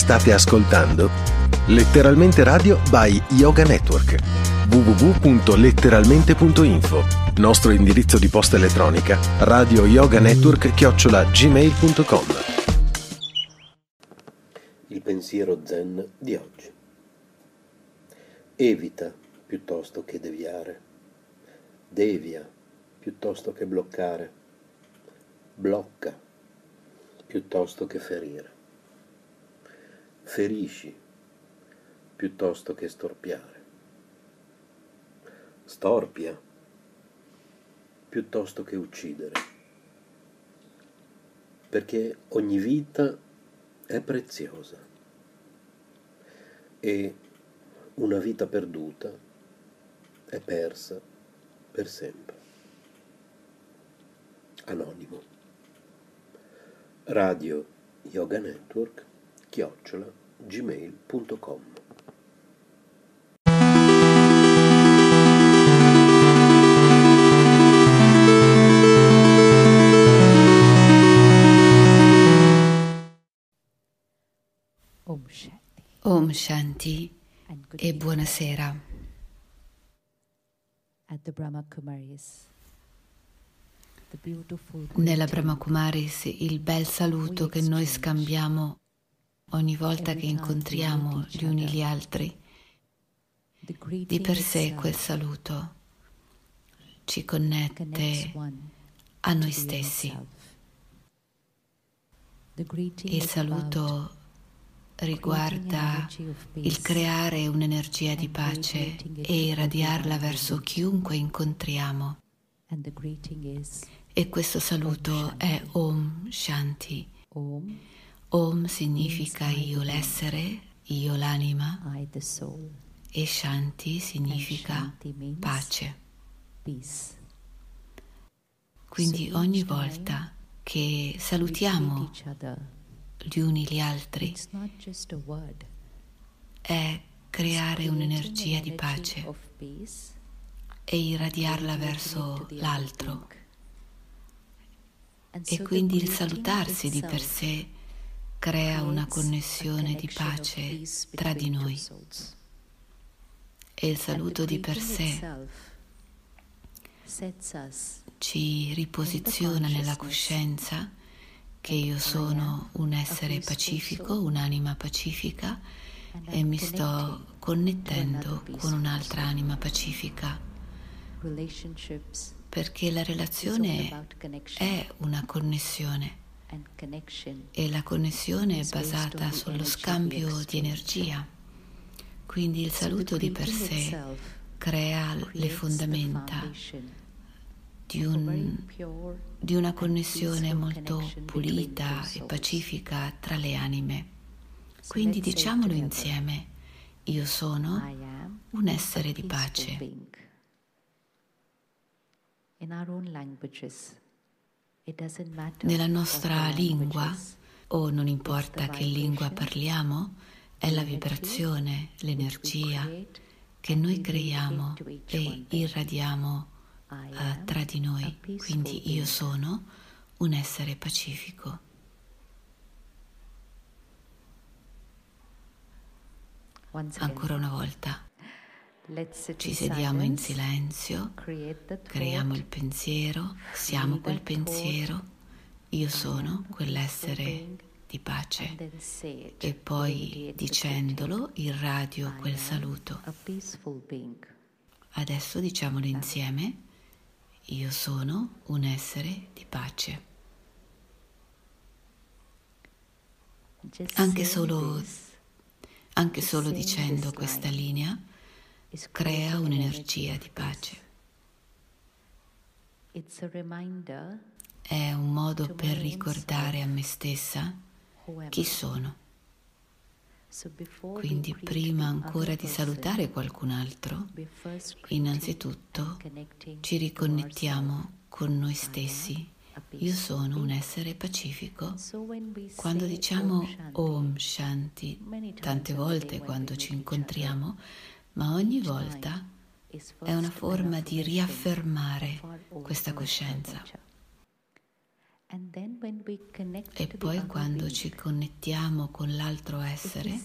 State ascoltando Letteralmente Radio by Yoga Network. www.letteralmente.info Nostro indirizzo di posta elettronica radio yoga network chiocciola gmail.com Il pensiero zen di oggi. Evita piuttosto che deviare. Devia piuttosto che bloccare. Blocca piuttosto che ferire ferisci piuttosto che storpiare. Storpia piuttosto che uccidere. Perché ogni vita è preziosa e una vita perduta è persa per sempre. Anonimo. Radio Yoga Network chiocciola gmail.com Om Shanti. Om Shanti e buonasera. Nella Brahma Kumaris il bel saluto che noi scambiamo ogni volta che incontriamo gli uni gli altri. Di per sé quel saluto ci connette a noi stessi. Il saluto riguarda il creare un'energia di pace e irradiarla verso chiunque incontriamo. E questo saluto è Om Shanti. Om significa io l'essere, io l'anima. E Shanti significa pace. Quindi ogni volta che salutiamo gli uni gli altri è creare un'energia di pace e irradiarla verso l'altro. E quindi il salutarsi di per sé crea una connessione di pace tra di noi. E il saluto di per sé ci riposiziona nella coscienza che io sono un essere pacifico, un'anima pacifica e mi sto connettendo con un'altra anima pacifica. Perché la relazione è una connessione e la connessione è basata sullo scambio di energia. Quindi il saluto di per sé crea le fondamenta di, un, di una connessione molto pulita e pacifica tra le anime. Quindi diciamolo insieme, io sono un essere di pace. Nella nostra lingua, o non importa che lingua parliamo, è la vibrazione, l'energia che noi creiamo e irradiamo uh, tra di noi, quindi io sono un essere pacifico. Ancora una volta. Ci sediamo in silenzio, creiamo il pensiero, siamo quel pensiero, io sono quell'essere di pace. E poi dicendolo irradio quel saluto. Adesso diciamolo insieme. Io sono un essere di pace. Anche solo, anche solo dicendo questa linea crea un'energia di pace. È un modo per ricordare a me stessa chi sono. Quindi prima ancora di salutare qualcun altro, innanzitutto ci riconnettiamo con noi stessi. Io sono un essere pacifico. Quando diciamo Om Shanti, tante volte quando ci incontriamo, ma ogni volta è una forma di riaffermare questa coscienza. E poi quando ci connettiamo con l'altro essere,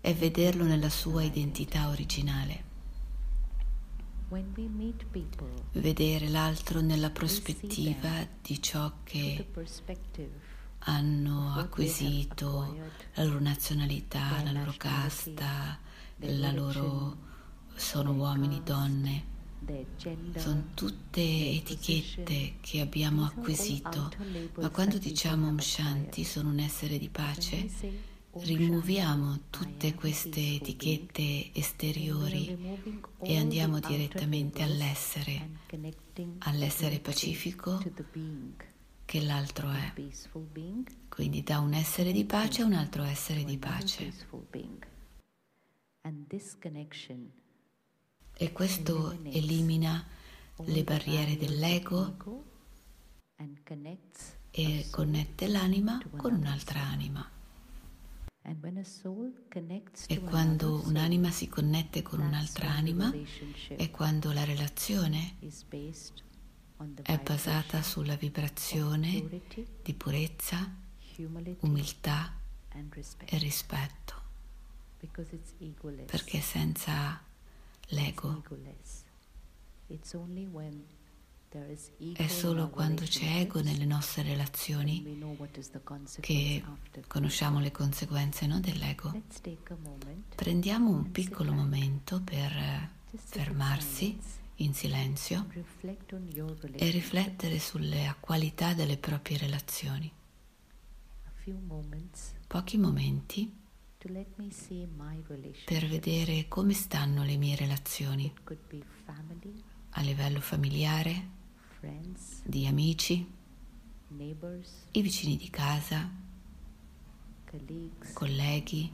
è vederlo nella sua identità originale. Vedere l'altro nella prospettiva di ciò che hanno acquisito, la loro nazionalità, la loro casta, la loro sono uomini, donne. Sono tutte etichette che abbiamo acquisito, ma quando diciamo Om Shanti sono un essere di pace, rimuoviamo tutte queste etichette esteriori e andiamo direttamente all'essere, all'essere pacifico che l'altro è. Quindi da un essere di pace a un altro essere di pace. E questo elimina le barriere dell'ego e connette l'anima con un'altra anima. E quando un'anima si connette con un'altra anima è quando la relazione è basata sulla vibrazione di purezza, umiltà e rispetto, perché senza l'ego. È solo quando c'è ego nelle nostre relazioni che conosciamo le conseguenze no, dell'ego. Prendiamo un piccolo momento per fermarsi in silenzio e riflettere sulle qualità delle proprie relazioni. Pochi momenti per vedere come stanno le mie relazioni. A livello familiare, di amici, i vicini di casa, colleghi.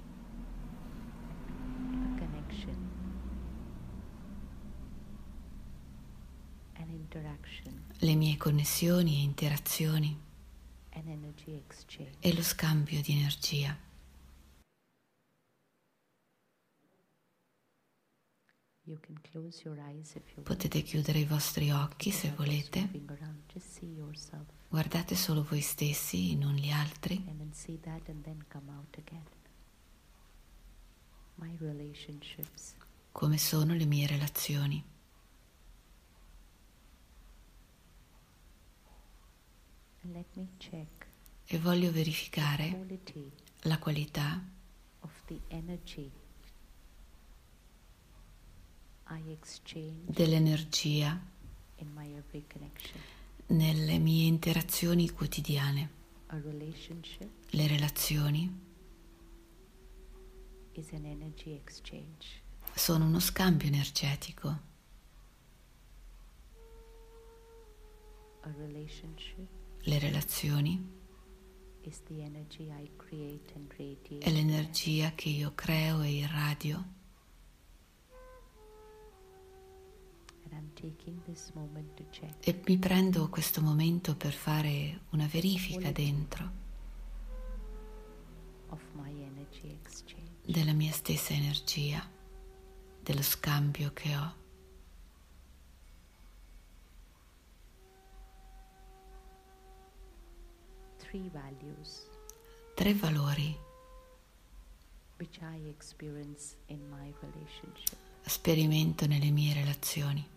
le mie connessioni e interazioni. E lo scambio di energia. Potete chiudere i vostri occhi se volete. Guardate solo voi stessi, non gli altri. Come sono le mie relazioni? E voglio verificare la qualità dell'energia nelle mie interazioni quotidiane. Le relazioni sono uno scambio energetico. Le relazioni è l'energia che io creo e irradio E mi prendo questo momento per fare una verifica dentro della mia stessa energia, dello scambio che ho. Tre valori sperimento nelle mie relazioni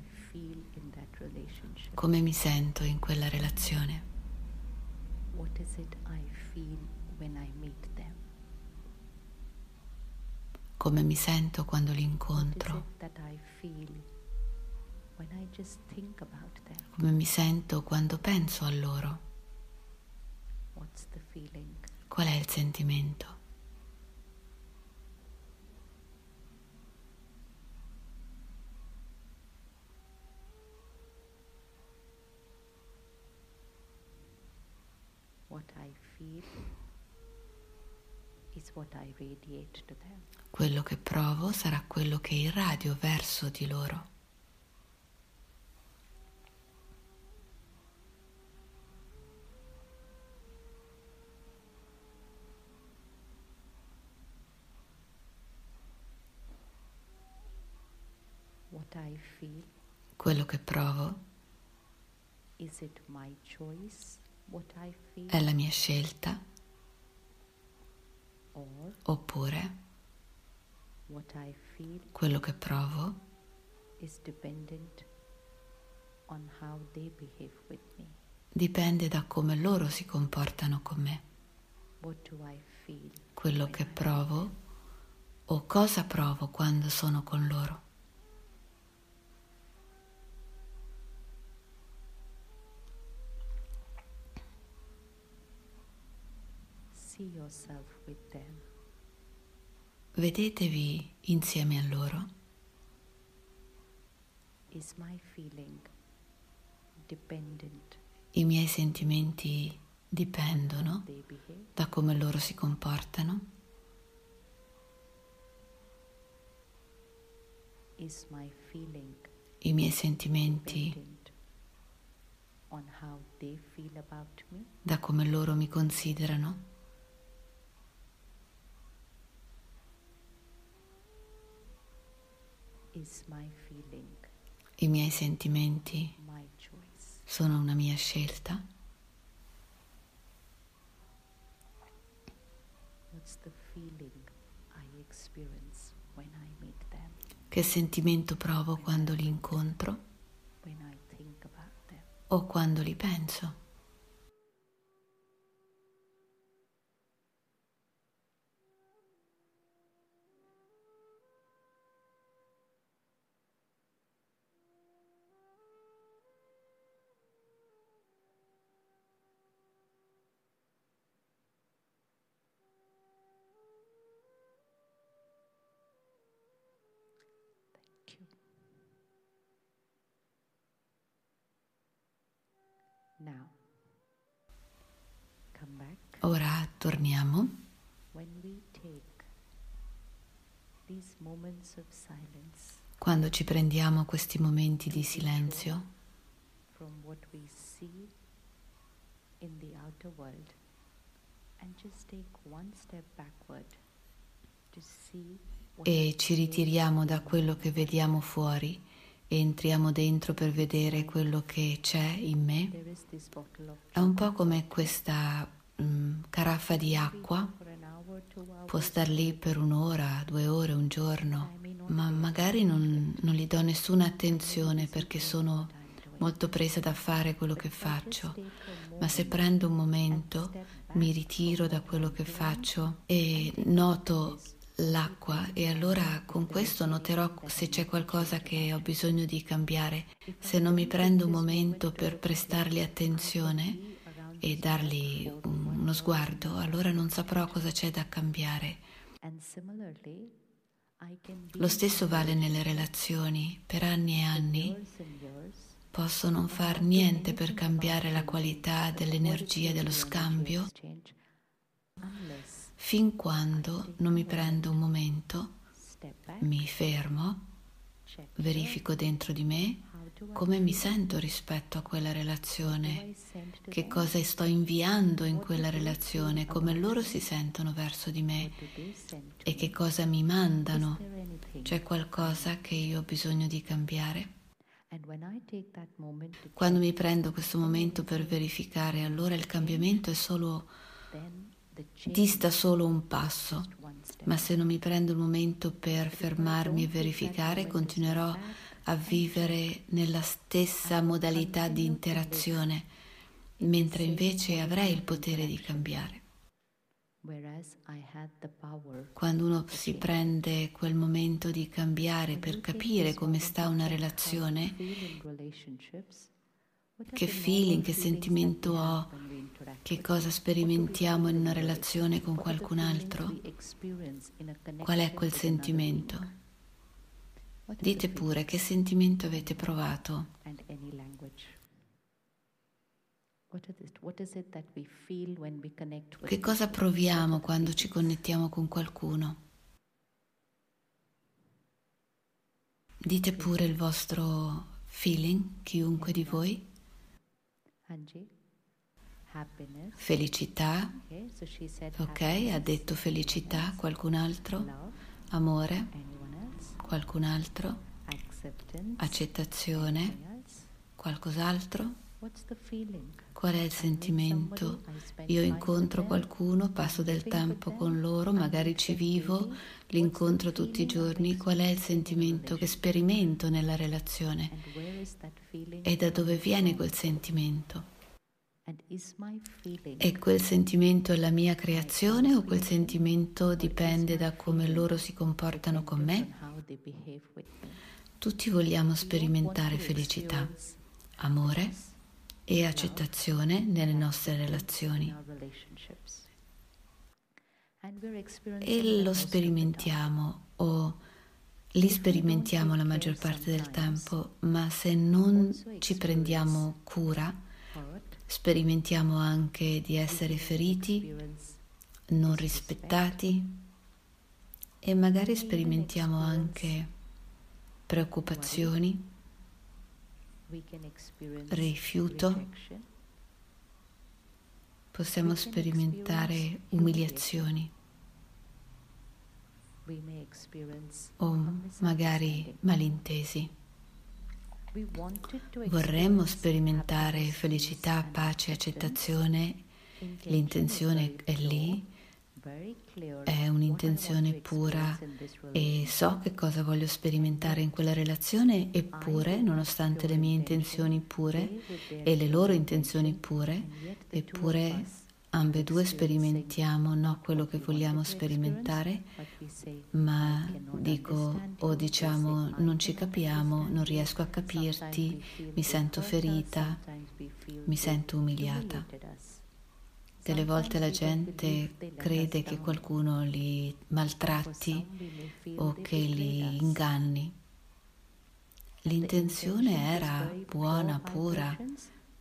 Come mi sento in quella relazione? Come mi sento quando li incontro? Come mi sento quando penso a loro? Qual è il sentimento? Quello che provo sarà quello che irradio verso di loro. Quello che provo è la mia scelta oppure quello che provo dipende da come loro si comportano con me. Quello che provo o cosa provo quando sono con loro. Vedetevi insieme a loro. I miei sentimenti dipendono da come loro si comportano. I miei sentimenti da come loro mi considerano. I miei sentimenti sono una mia scelta? Che sentimento provo quando li incontro? O quando li penso? Ora torniamo. Quando ci prendiamo questi momenti di silenzio e ci ritiriamo da quello che vediamo fuori entriamo dentro per vedere quello che c'è in me. È un po' come questa caraffa di acqua, può star lì per un'ora, due ore, un giorno, ma magari non, non gli do nessuna attenzione perché sono molto presa da fare quello che faccio, ma se prendo un momento, mi ritiro da quello che faccio e noto l'acqua e allora con questo noterò se c'è qualcosa che ho bisogno di cambiare. Se non mi prendo un momento per prestargli attenzione e dargli uno sguardo, allora non saprò cosa c'è da cambiare. Lo stesso vale nelle relazioni. Per anni e anni. posso non far niente per cambiare la qualità dell'energia dello scambio? Fin quando non mi prendo un momento, mi fermo, verifico dentro di me come mi sento rispetto a quella relazione, che cosa sto inviando in quella relazione, come loro si sentono verso di me? E che cosa mi mandano. C'è qualcosa che io ho bisogno di cambiare? Quando mi prendo questo momento per verificare, allora il cambiamento è solo dista solo un passo, ma se non mi prendo il momento per fermarmi e verificare, continuerò a vivere nella stessa modalità di interazione, mentre invece avrei il potere di cambiare. Quando uno si prende quel momento di cambiare per capire come sta una relazione, che feeling, che sentimento ho, che cosa sperimentiamo in una relazione con qualcun altro, qual è quel sentimento. Dite pure che sentimento avete provato. Che cosa proviamo quando ci connettiamo con qualcuno? Dite pure il vostro feeling, chiunque di voi. Felicità. Ok, ha detto felicità. Qualcun altro? Amore. Qualcun altro? Accettazione. Qualcos'altro? Qual è il sentimento? Io incontro qualcuno, passo del tempo con loro, magari ci vivo, li incontro tutti i giorni. Qual è il sentimento che sperimento nella relazione? E da dove viene quel sentimento? E quel sentimento è la mia creazione o quel sentimento dipende da come loro si comportano con me? Tutti vogliamo sperimentare felicità, amore e accettazione nelle nostre relazioni. E lo sperimentiamo o li sperimentiamo la maggior parte del tempo, ma se non ci prendiamo cura, sperimentiamo anche di essere feriti, non rispettati e magari sperimentiamo anche preoccupazioni rifiuto, possiamo sperimentare umiliazioni o magari malintesi. Vorremmo sperimentare felicità, pace, accettazione, l'intenzione è lì, è un'intenzione pura. e so che cosa voglio sperimentare in quella relazione, eppure, nonostante le mie intenzioni pure e le loro intenzioni pure, eppure ambedue sperimentiamo no quello che vogliamo sperimentare, ma dico o diciamo non ci capiamo, non riesco a capirti, mi sento ferita, mi sento umiliata. Delle volte la gente crede che qualcuno li maltratti o che li inganni. L'intenzione era buona, pura,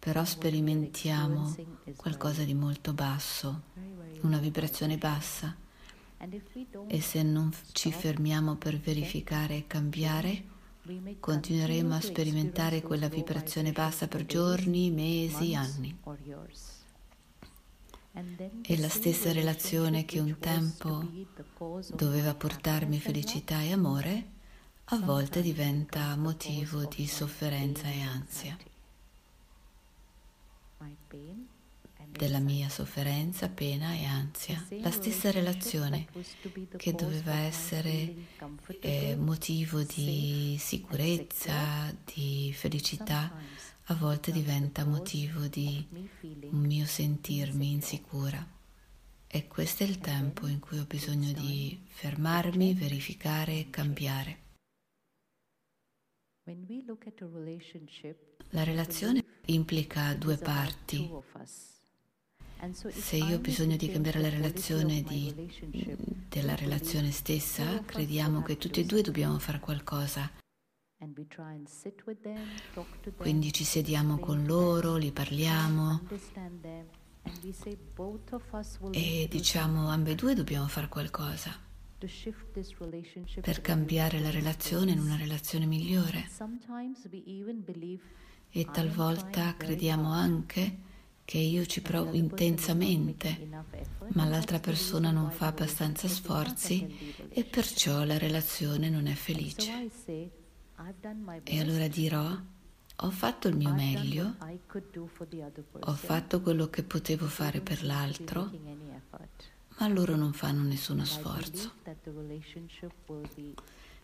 però sperimentiamo qualcosa di molto basso, una vibrazione bassa. E se non ci fermiamo per verificare e cambiare, continueremo a sperimentare quella vibrazione bassa per giorni, mesi, anni. E la stessa relazione che un tempo doveva portarmi felicità e amore, a volte diventa motivo di sofferenza e ansia. Della mia sofferenza, pena e ansia. La stessa relazione che doveva essere eh, motivo di sicurezza, di felicità, a volte diventa motivo di un mio sentirmi insicura. E questo è il tempo in cui ho bisogno di fermarmi, verificare e cambiare. La relazione implica due parti. Se io ho bisogno di cambiare la relazione di, della relazione stessa, crediamo che tutti e due dobbiamo fare qualcosa. Quindi ci sediamo con loro, li parliamo e diciamo ambedue dobbiamo fare qualcosa per cambiare la relazione in una relazione migliore. E talvolta crediamo anche che io ci provo intensamente, ma l'altra persona non fa abbastanza sforzi e perciò la relazione non è felice. E allora dirò, ho fatto il mio meglio, ho fatto quello che potevo fare per l'altro, ma loro non fanno nessuno sforzo.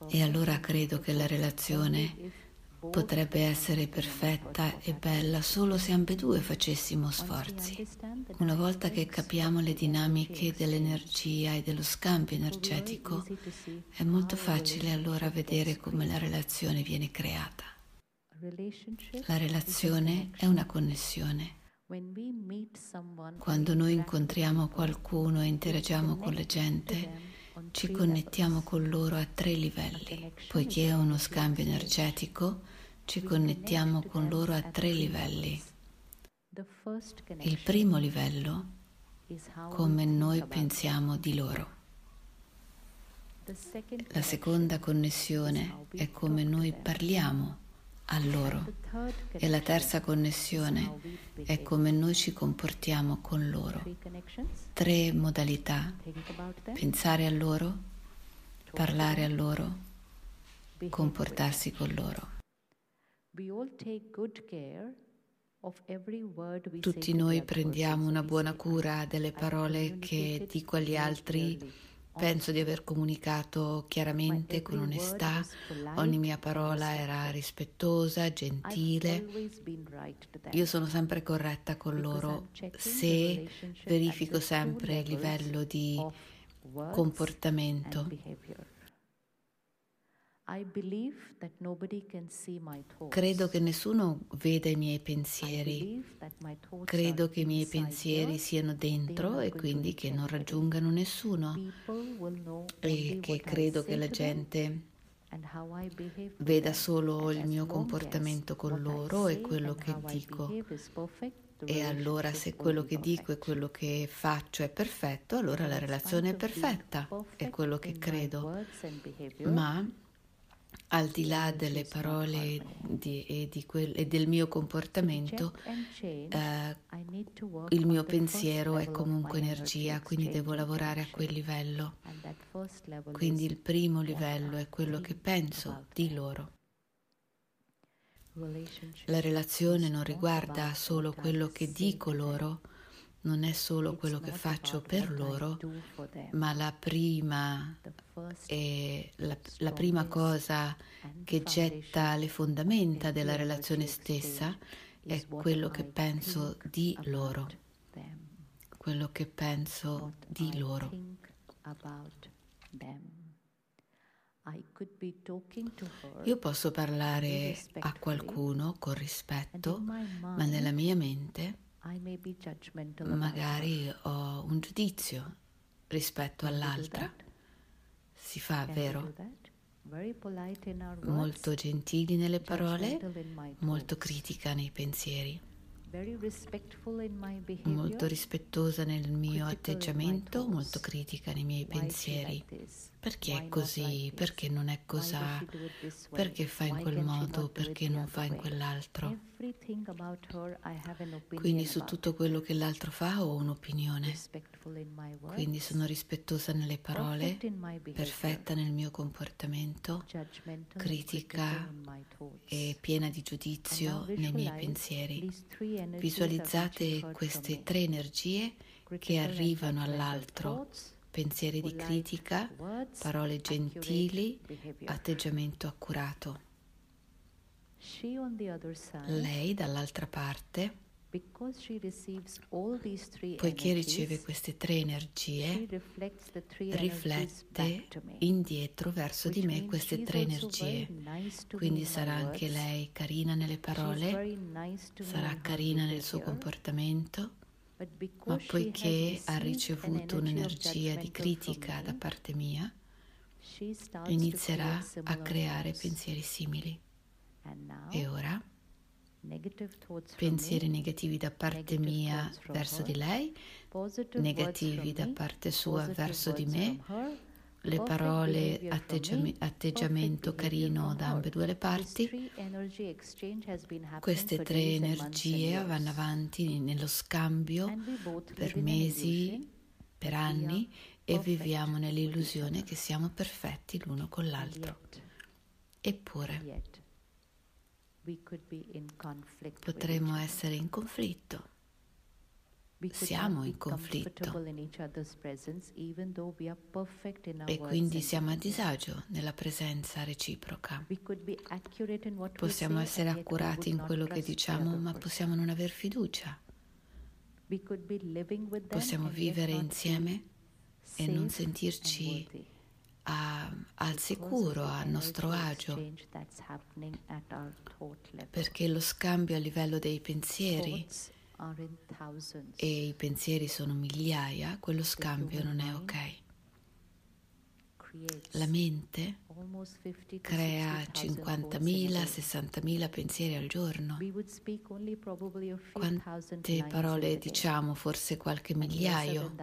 E allora credo che la relazione potrebbe essere perfetta e bella solo se ambedue facessimo sforzi. Una volta che capiamo le dinamiche dell'energia e dello scambio energetico, è molto facile allora vedere come la relazione viene creata. La relazione è una connessione. Quando noi incontriamo qualcuno e interagiamo con la gente, ci connettiamo con loro a tre livelli. Poiché è uno scambio energetico, ci connettiamo con loro a tre livelli. Il primo livello come noi pensiamo di loro. La seconda connessione è come noi parliamo a loro e la terza connessione è come noi ci comportiamo con loro. Tre modalità. Pensare a loro, parlare a loro, comportarsi con loro. Tutti noi prendiamo una buona cura delle parole che dico agli altri. Penso di aver comunicato chiaramente, con onestà. Ogni mia parola era rispettosa, gentile. Io sono sempre corretta con loro se verifico sempre il livello di comportamento. Credo che nessuno veda i miei pensieri. Credo che i miei pensieri siano dentro e quindi che non raggiungano nessuno. E che credo che la gente veda solo il mio comportamento con loro e quello che dico. E allora se quello che dico e quello che faccio è perfetto, allora la relazione è perfetta, è quello che credo. Ma al di là delle parole di, e, di quel, e, del mio comportamento, eh, il mio pensiero è comunque energia, quindi devo lavorare a quel livello. Quindi il primo livello è quello che penso di loro. La relazione non riguarda solo quello che dico loro, non è solo quello che faccio per loro, ma la prima, la, la prima cosa che getta le fondamenta della relazione stessa è quello che penso di loro, quello che penso di loro. Io posso parlare a qualcuno con rispetto, ma nella mia mente magari ho un giudizio rispetto all'altra. Si fa, vero? Molto gentili nelle parole, molto critica nei pensieri. Molto rispettosa nel mio atteggiamento, molto critica nei miei pensieri. Perché è così? Perché non è così? Perché fa in quel modo? Perché non fa in quell'altro? Quindi su tutto quello che l'altro fa ho un'opinione. Quindi sono rispettosa nelle parole, perfetta nel mio comportamento, critica e piena di giudizio nei miei pensieri. Visualizzate queste tre energie che arrivano all'altro, pensieri di critica, parole gentili, atteggiamento accurato. Lei dall'altra parte Poiché riceve queste tre energie, riflette indietro verso di me queste tre energie. Quindi sarà anche lei carina nelle parole, sarà carina nel suo comportamento, ma poiché ha ricevuto un'energia di critica da parte mia, inizierà a creare pensieri simili. E ora? pensieri negativi da parte mia verso di lei, negativi da parte sua verso di me, le parole atteggiam- atteggiamento carino da ambedue le parti. Queste tre energie vanno avanti nello scambio per mesi, per anni e viviamo nell'illusione che siamo perfetti l'uno con l'altro. Eppure Potremmo essere in conflitto. Siamo in conflitto. e quindi siamo a disagio nella presenza reciproca. Possiamo essere accurati in quello che diciamo, ma possiamo non aver fiducia. Possiamo vivere insieme e non sentirci a, al sicuro, a nostro agio, perché lo scambio a livello dei pensieri e i pensieri sono migliaia, quello scambio non è ok. La mente crea 50.000, 60.000 pensieri al giorno. Quante parole diciamo? Forse qualche migliaio.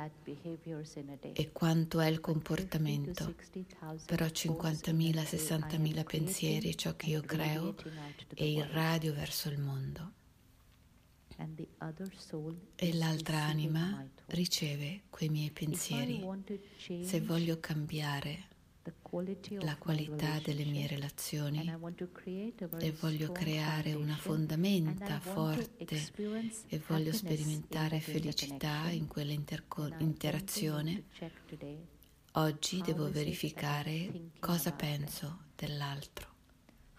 E quanto è il comportamento? Però 50.000, 60.000 pensieri è ciò che io creo e irradio verso il mondo. E l'altra anima riceve quei miei pensieri. Se voglio cambiare la qualità delle mie relazioni e voglio creare una fondamenta forte e voglio sperimentare felicità in quella interazione, oggi devo verificare cosa penso dell'altro.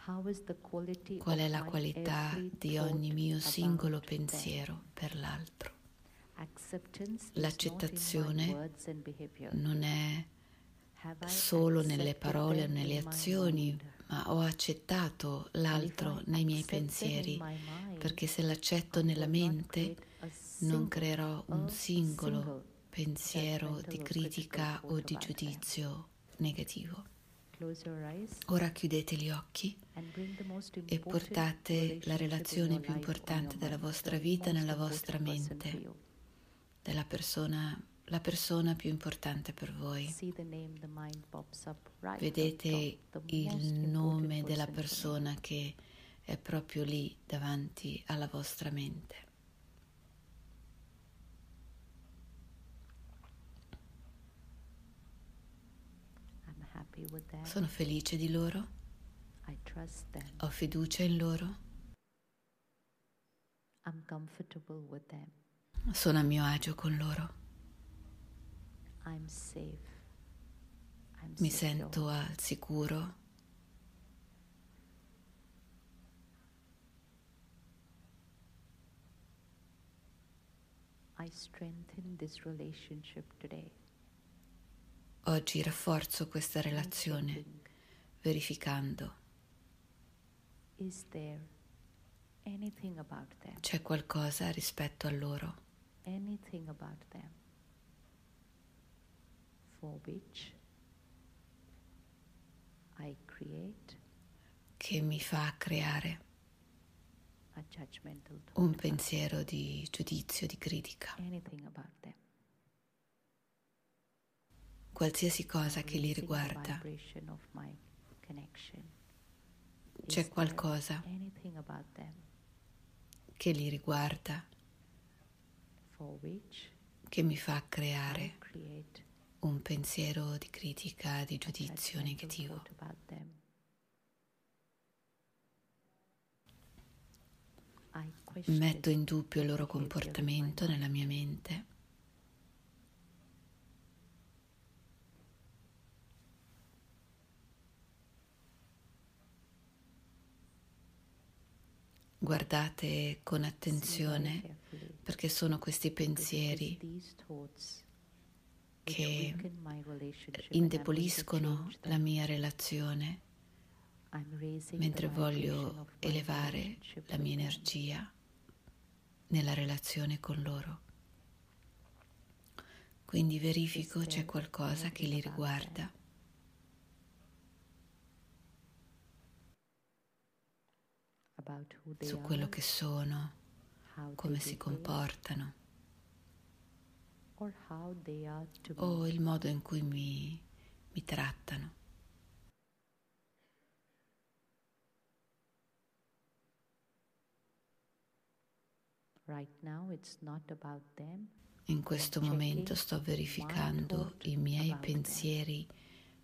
Qual è la qualità di ogni mio singolo pensiero per l'altro? L'accettazione non è solo nelle parole o nelle azioni, ma ho accettato l'altro nei miei pensieri, perché se l'accetto nella mente non creerò un singolo pensiero di critica o di giudizio negativo. Ora chiudete gli occhi e portate la relazione più importante della vostra vita nella vostra mente, della persona la persona più importante per voi. Vedete il nome della persona che è proprio lì davanti alla vostra mente. Sono felice di loro. Ho fiducia in loro. Sono a mio agio con loro. Mi sento al sicuro. Oggi rafforzo questa relazione verificando. C'è qualcosa rispetto a loro? che mi fa creare un pensiero di giudizio, di critica. Qualsiasi cosa che li riguarda, c'è qualcosa che li riguarda che mi fa creare un pensiero di critica, di giudizio negativo. Metto in dubbio il loro comportamento nella mia mente. Guardate con attenzione perché sono questi pensieri che indeboliscono la mia relazione mentre voglio elevare la mia energia nella relazione con loro. Quindi verifico c'è qualcosa che li riguarda. Su quello che sono, come si comportano. o il modo in cui mi, mi trattano. In questo momento sto verificando i miei pensieri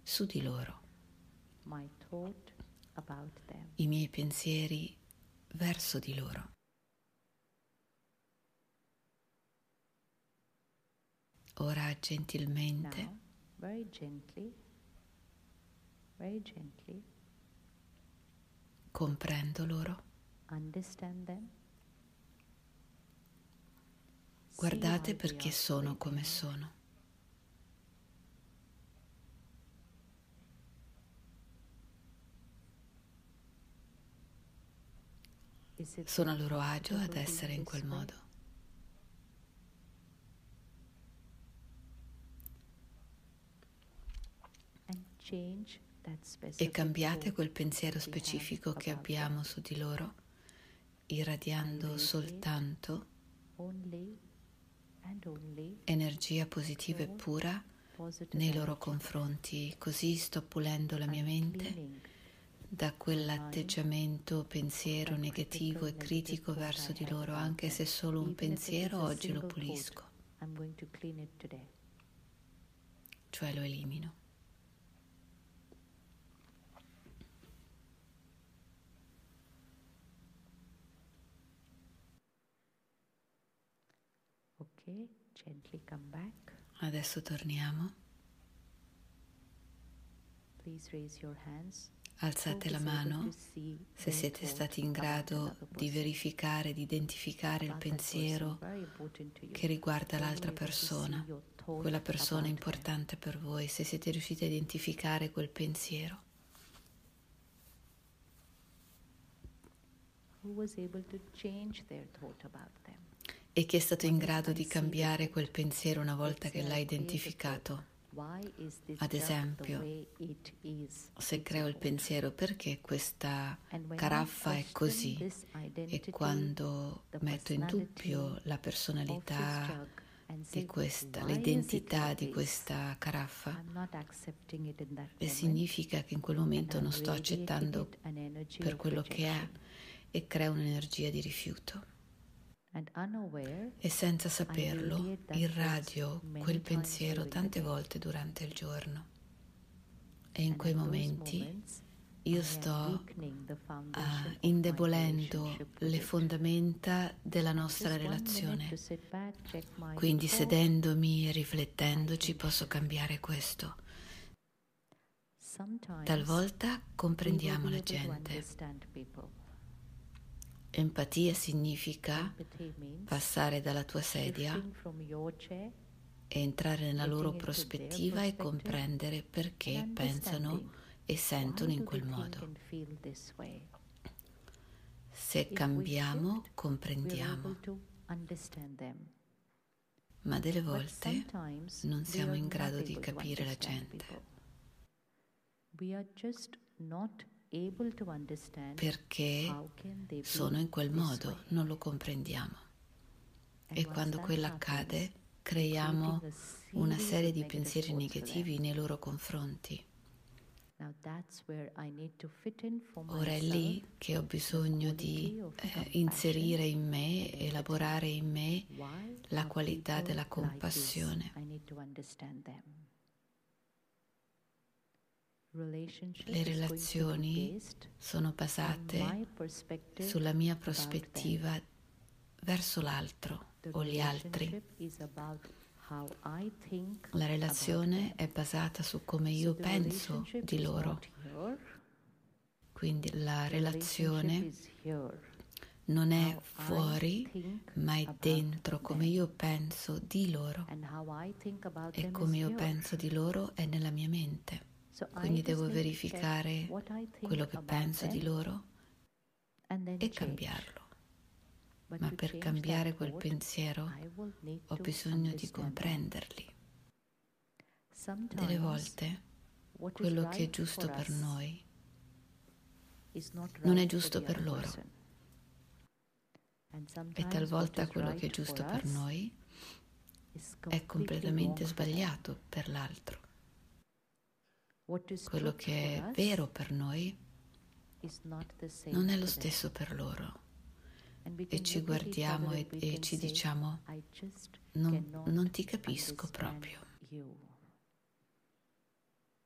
su di loro, i miei pensieri verso di loro. Ora gentilmente. Now, very gently, very gently. Comprendo loro. Understand them. Guardate perché sono come sono. Sono a loro agio ad essere in quel modo. e cambiate quel pensiero specifico che abbiamo su di loro, irradiando soltanto energia positiva e pura nei loro confronti. Così sto pulendo la mia mente da quell'atteggiamento, pensiero negativo e critico verso di loro, anche se solo un pensiero oggi lo pulisco, cioè lo elimino. Ok, gently come back. Adesso torniamo. Please raise your hands. Alzate la mano se siete stati in grado di verificare, di identificare il pensiero che riguarda l'altra persona, quella persona importante per voi, se siete riusciti a identificare quel pensiero. E chi è stato in grado di cambiare quel pensiero una volta che l'ha identificato? Ad esempio, se creo il pensiero perché questa caraffa è così? e quando metto in dubbio la personalità di questa, l'identità di questa caraffa, e significa che in quel momento non sto accettando per quello che è e creo un'energia di rifiuto. E senza saperlo irradio quel pensiero tante volte durante il giorno. E in quei momenti io sto uh, indebolendo le fondamenta della nostra relazione. Quindi sedendomi e riflettendoci posso cambiare questo. Talvolta comprendiamo la gente Empatia significa passare dalla tua sedia e entrare nella loro prospettiva e comprendere perché pensano e sentono in quel modo. Se cambiamo, comprendiamo, ma delle volte non siamo in grado di capire la gente perché sono in quel modo, non lo comprendiamo. E quando quello accade, creiamo una serie di pensieri negativi nei loro confronti. Ora è lì che ho bisogno di eh, inserire in me, elaborare in me la qualità della compassione. Le relazioni sono basate sulla mia prospettiva verso l'altro o gli altri. La relazione è basata su come io penso di loro. Quindi la relazione non è fuori, ma è dentro come io penso di loro. E come io penso di loro è nella mia mente. Quindi devo verificare quello che penso di loro e cambiarlo. Ma per cambiare quel pensiero ho bisogno di comprenderli. Delle volte quello che è giusto per noi non è giusto per loro. E talvolta quello che è giusto per noi è completamente sbagliato per l'altro quello che è vero per noi non è lo stesso per loro. E ci guardiamo e, e ci diciamo, non, non ti capisco proprio.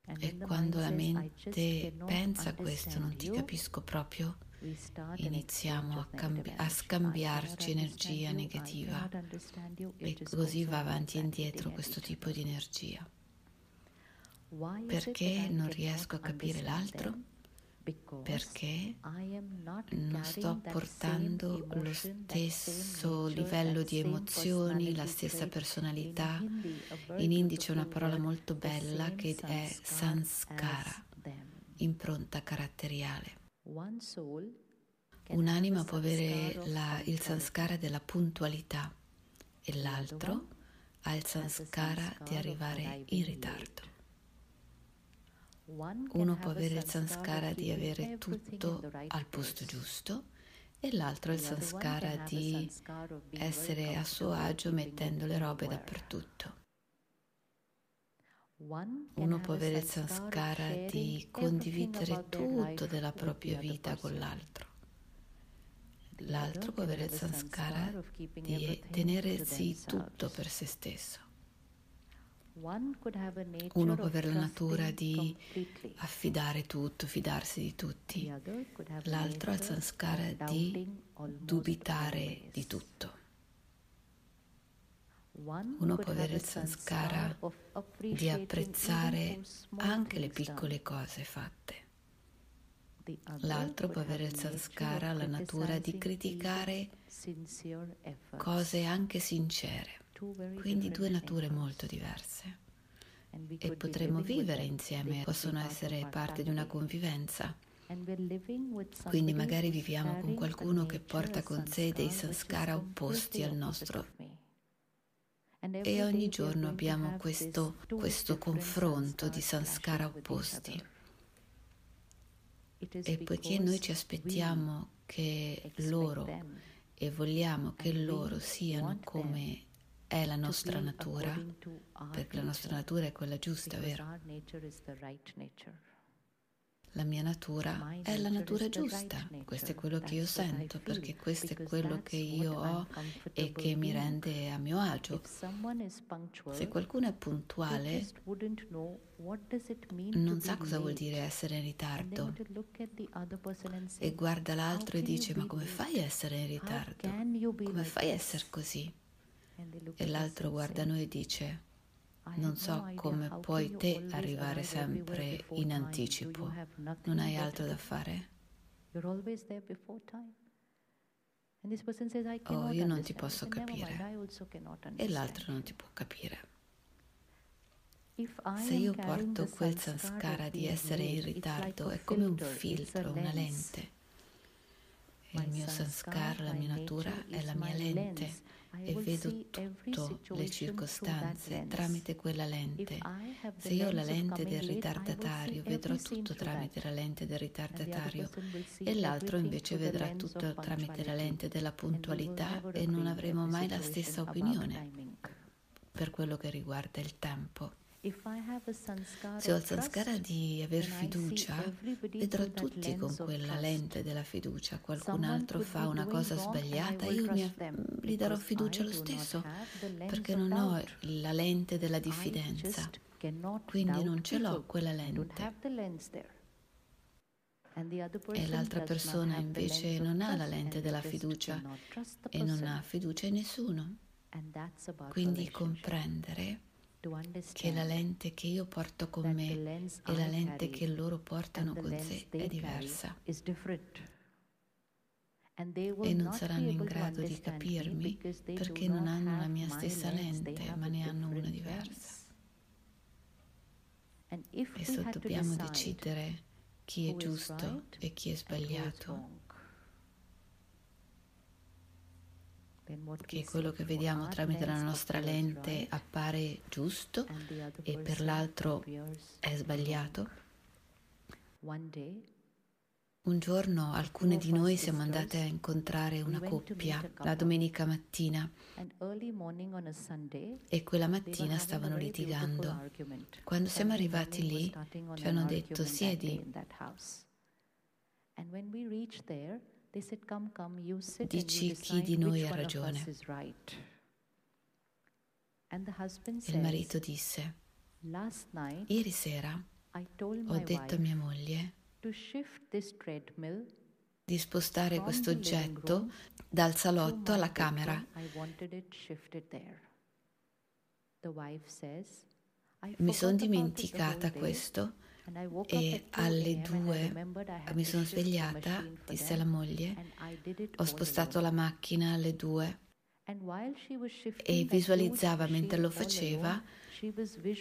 E quando la mente pensa questo, non ti capisco proprio, iniziamo a, cambi- a, scambiarci energia negativa. e così va avanti e indietro questo tipo di energia. Perché non riesco a capire l'altro? Perché non sto portando lo stesso livello di emozioni, la stessa personalità. In Hindi c'è una parola molto bella che è sanskara, impronta caratteriale. Un'anima può avere la, il sanskara della puntualità e l'altro ha il sanskara di arrivare in ritardo. Uno può avere il sanskara di avere tutto al posto giusto e l'altro il sanskara di essere a suo agio mettendo le robe dappertutto. Uno può avere il sanskara di condividere tutto della propria vita con l'altro. L'altro può avere il sanskara di tenersi tutto per se stesso. Uno può avere la natura di affidare tutto, fidarsi di tutti. L'altro ha il sanskara di dubitare di tutto. Uno può avere il sanskara di apprezzare anche le piccole cose fatte. L'altro può avere il sanskara, la natura di criticare cose anche sincere. Quindi due nature molto diverse. E potremmo vivere insieme, possono essere parte di una convivenza. Quindi magari viviamo con qualcuno che porta con sé dei sanskara opposti al nostro e ogni giorno abbiamo questo, questo confronto di sanskara opposti. E poiché noi ci aspettiamo che loro e vogliamo che loro siano come è la nostra natura, perché la nostra natura è quella giusta, vero? La mia natura è la natura giusta, questo è quello che io sento, perché questo è quello che io ho e che mi rende a mio agio. Se qualcuno è puntuale, non sa cosa vuol dire essere in ritardo. e guarda l'altro e dice ma come fai a essere in ritardo? Come fai a essere così? E l'altro guarda noi e dice non so come puoi te arrivare sempre in anticipo. Non hai altro da fare? Oh, io non ti posso capire. E l'altro non ti può capire. Se io porto quel sanskara di essere in ritardo, è come un filtro, una lente. Il mio sanskara, la mia natura è la mia lente e vedo tutte le circostanze tramite quella lente. Se io ho la lente del ritardatario, vedrò tutto tramite la lente del ritardatario. e l'altro invece vedrà tutto tramite la lente della puntualità e non avremo mai la stessa opinione per quello che riguarda il tempo. Se ho il sanskara di aver fiducia, vedrò tutti con quella lente della fiducia. Qualcun altro fa una cosa sbagliata, io mi, gli darò fiducia lo stesso, perché non ho la lente della diffidenza. Quindi non ce l'ho quella lente. E l'altra persona invece non ha la lente della fiducia e non ha fiducia in nessuno. Quindi comprendere che la lente che io porto con me e la lente che loro portano con sé è diversa. E non saranno in grado di capirmi perché non hanno la mia stessa lente, ma ne hanno una diversa. E se dobbiamo decidere chi è giusto e chi è sbagliato, che quello che vediamo tramite la nostra lente appare giusto e per l'altro è sbagliato. Un giorno alcune di noi siamo andate a incontrare una coppia la domenica mattina e quella mattina stavano litigando. Quando siamo arrivati lì ci hanno detto siedi. Dici chi di noi ha ragione. Il marito disse, ieri sera ho detto a mia moglie di spostare questo oggetto dal salotto alla camera. Mi sono dimenticata questo e alle due mi sono svegliata, disse la moglie, ho spostato la macchina alle due. E visualizzava mentre lo faceva,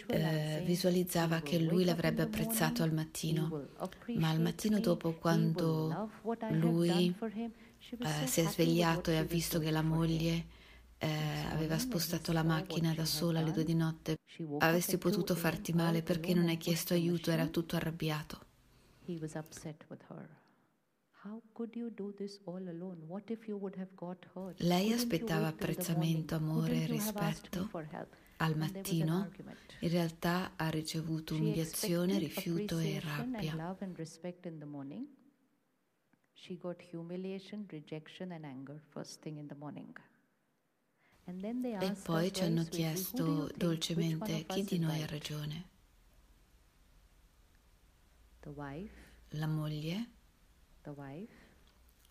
eh, visualizzava che lui l'avrebbe apprezzato al mattino, ma al mattino dopo quando lui eh, si è svegliato e ha visto che la moglie eh, aveva spostato la macchina da sola alle due di notte, avresti potuto farti male perché non hai chiesto aiuto, era tutto arrabbiato. Lei aspettava apprezzamento, amore e rispetto? al mattino, in realtà ha ricevuto umiliazione, rifiuto e rabbia. She got humiliation, rejection and anger first thing in the morning. E poi ci hanno chiesto dolcemente chi di noi ha ragione. La moglie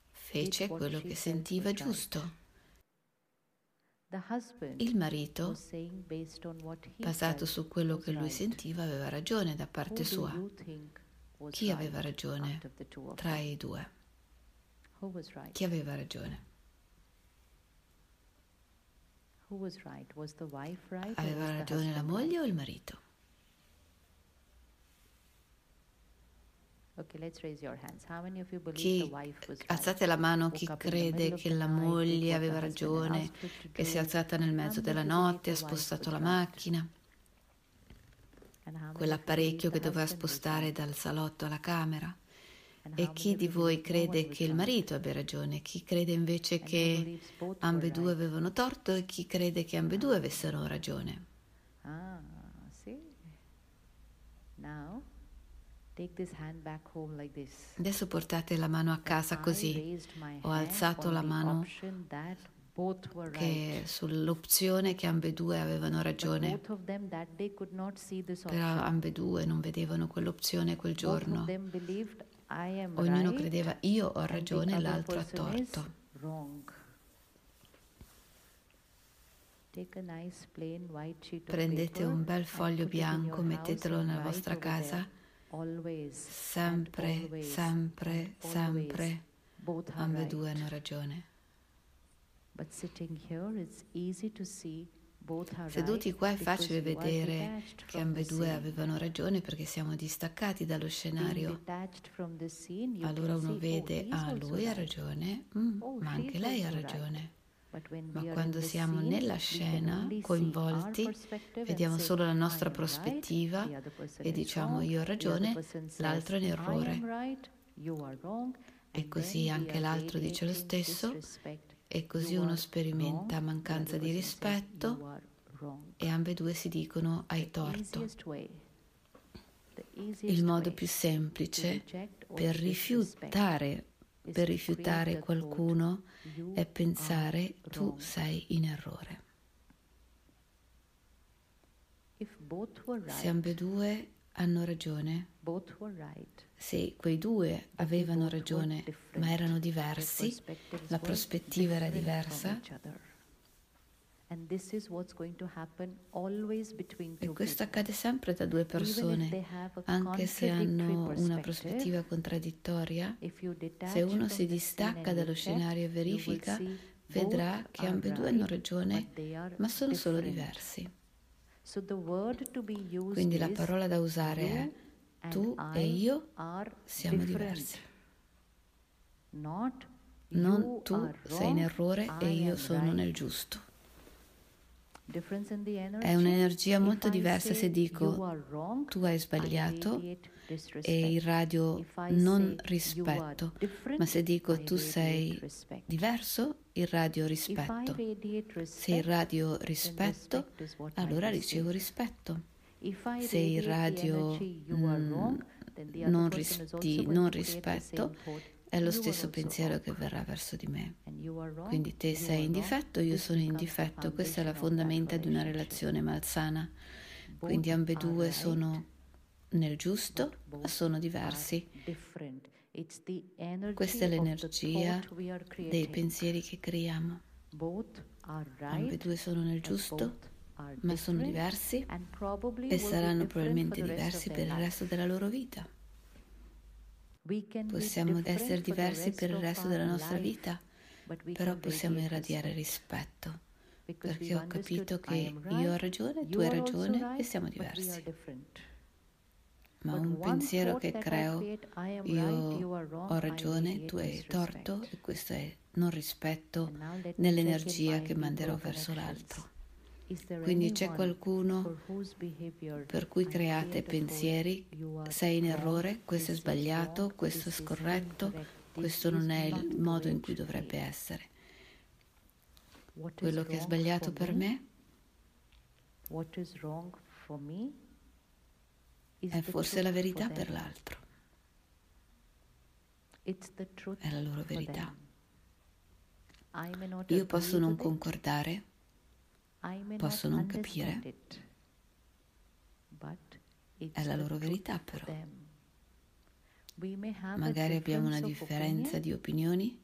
fece quello che sentiva giusto. Il marito, basato su quello che lui sentiva, aveva ragione da parte sua. Chi aveva ragione tra i due? Chi aveva ragione? Aveva ragione la moglie o il marito? Chi, alzate la mano chi crede che la moglie aveva ragione, che si è alzata nel mezzo della notte, ha spostato la macchina, quell'apparecchio che doveva spostare dal salotto alla camera. E chi di voi crede che il marito abbia ragione, chi crede invece che ambedue avevano torto e chi crede che ambedue avessero ragione. Ah, sì. Adesso portate la mano a casa così. Ho alzato la mano che sull'opzione che ambedue avevano ragione, però ambedue non vedevano quell'opzione quel giorno. Ognuno credeva io ho ragione e l'altro ha torto. Prendete un bel foglio bianco, mettetelo nella vostra casa, sempre, sempre, sempre, ambedue hanno ragione. Seduti qua è facile vedere che ambedue avevano ragione perché siamo distaccati dallo scenario. Allora uno vede, ah, lui ha ragione, mm, ma anche lei ha ragione. Ma quando siamo nella scena, coinvolti, vediamo solo la nostra prospettiva e diciamo io ho ragione, l'altro è in errore. E così anche l'altro dice lo stesso e così uno sperimenta mancanza di rispetto e ambedue si dicono hai torto. Il modo più semplice per rifiutare, per rifiutare qualcuno è pensare tu sei in errore. Se ambedue hanno ragione. Sì, quei due avevano ragione, ma erano diversi, la prospettiva era diversa. E questo accade sempre da due persone, anche se hanno una prospettiva contraddittoria. Se uno si distacca dallo scenario e verifica, vedrà che ambedue hanno ragione, ma sono solo diversi. Quindi la parola da usare è tu e io siamo diversi. Non tu sei in errore e io sono nel giusto. È un'energia molto diversa se dico tu hai sbagliato e il radio non rispetto, ma se dico tu sei diverso, il radio rispetto. Se il radio rispetto, allora ricevo rispetto. Se il radio mm, non, ris- non rispetto, è lo stesso pensiero che verrà verso di me. Quindi te sei in difetto, io sono in difetto. Questa è la fondamenta di una relazione malsana. Quindi ambedue sono nel giusto, sono diversi. Questa è l'energia dei pensieri che creiamo. Ambedue sono nel giusto, ma sono diversi e saranno probabilmente diversi per il resto della loro vita. Possiamo essere diversi per il resto della nostra vita, però possiamo irradiare rispetto, perché ho capito che io ho ragione, tu hai ragione e siamo diversi. Ma un pensiero che creo, io ho ragione, tu hai torto e questo è non rispetto nell'energia che manderò verso l'altro. Quindi c'è qualcuno per cui create pensieri, sei in errore, questo è sbagliato, questo è scorretto, questo non è il modo in cui dovrebbe essere. Quello che è sbagliato per me è forse la verità per l'altro. È la loro verità. Io posso non concordare, posso non capire, è la loro verità però. Magari abbiamo una differenza di opinioni,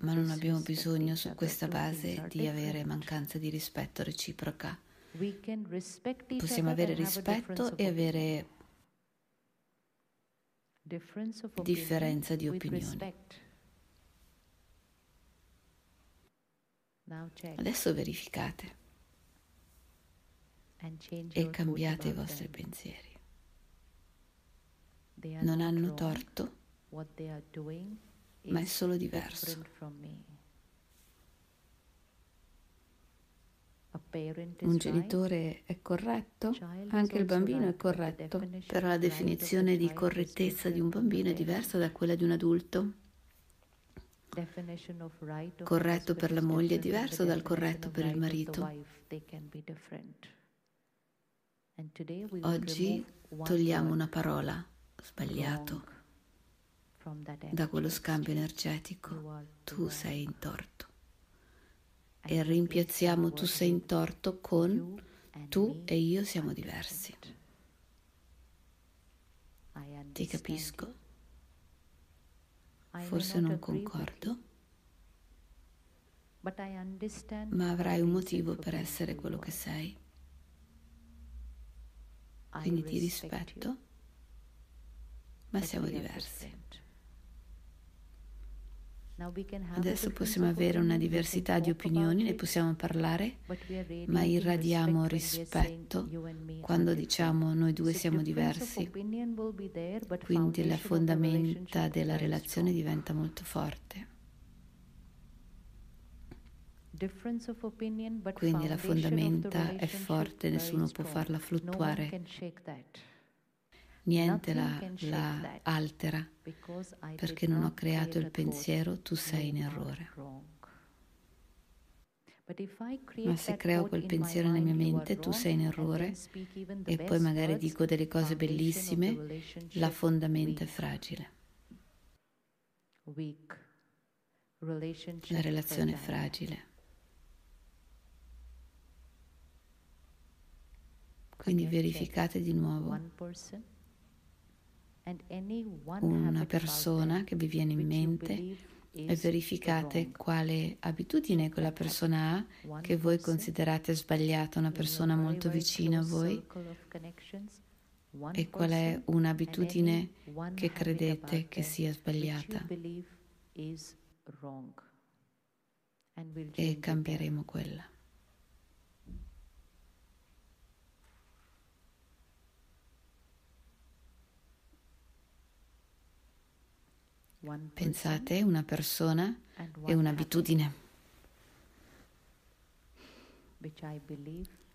ma non abbiamo bisogno su questa base di avere mancanza di rispetto reciproca. Possiamo avere rispetto e avere differenza di opinioni. Adesso verificate e cambiate i vostri pensieri. Non hanno torto, ma è solo diverso. Un genitore è corretto, anche il bambino è corretto, però la definizione di correttezza di un bambino è diversa da quella di un adulto. Corretto per la moglie è diverso dal corretto per il marito. Oggi togliamo una parola, sbagliato, da quello scambio energetico. Tu sei in torto. E rimpiazziamo tu sei in torto con tu e io siamo diversi. Ti capisco. Forse non concordo, ma avrai un motivo per essere quello che sei. Quindi ti rispetto, ma siamo diversi. Adesso possiamo avere una diversità di opinioni, ne possiamo parlare, ma irradiamo rispetto quando diciamo noi due siamo diversi. Quindi la fondamenta della relazione diventa molto forte. Quindi la fondamenta è forte, nessuno può farla fluttuare niente la, la altera perché non ho creato il pensiero tu sei in errore. Ma se creo quel pensiero nella mia mente, tu sei in errore, e poi magari dico delle cose bellissime, la fondamenta è fragile. La relazione è fragile. Quindi verificate di nuovo una persona che vi viene in mente e verificate quale abitudine quella persona ha che voi considerate sbagliata, una persona molto vicina a voi e qual è un'abitudine che credete che sia sbagliata. e cambieremo quella. Pensate, una persona e un'abitudine.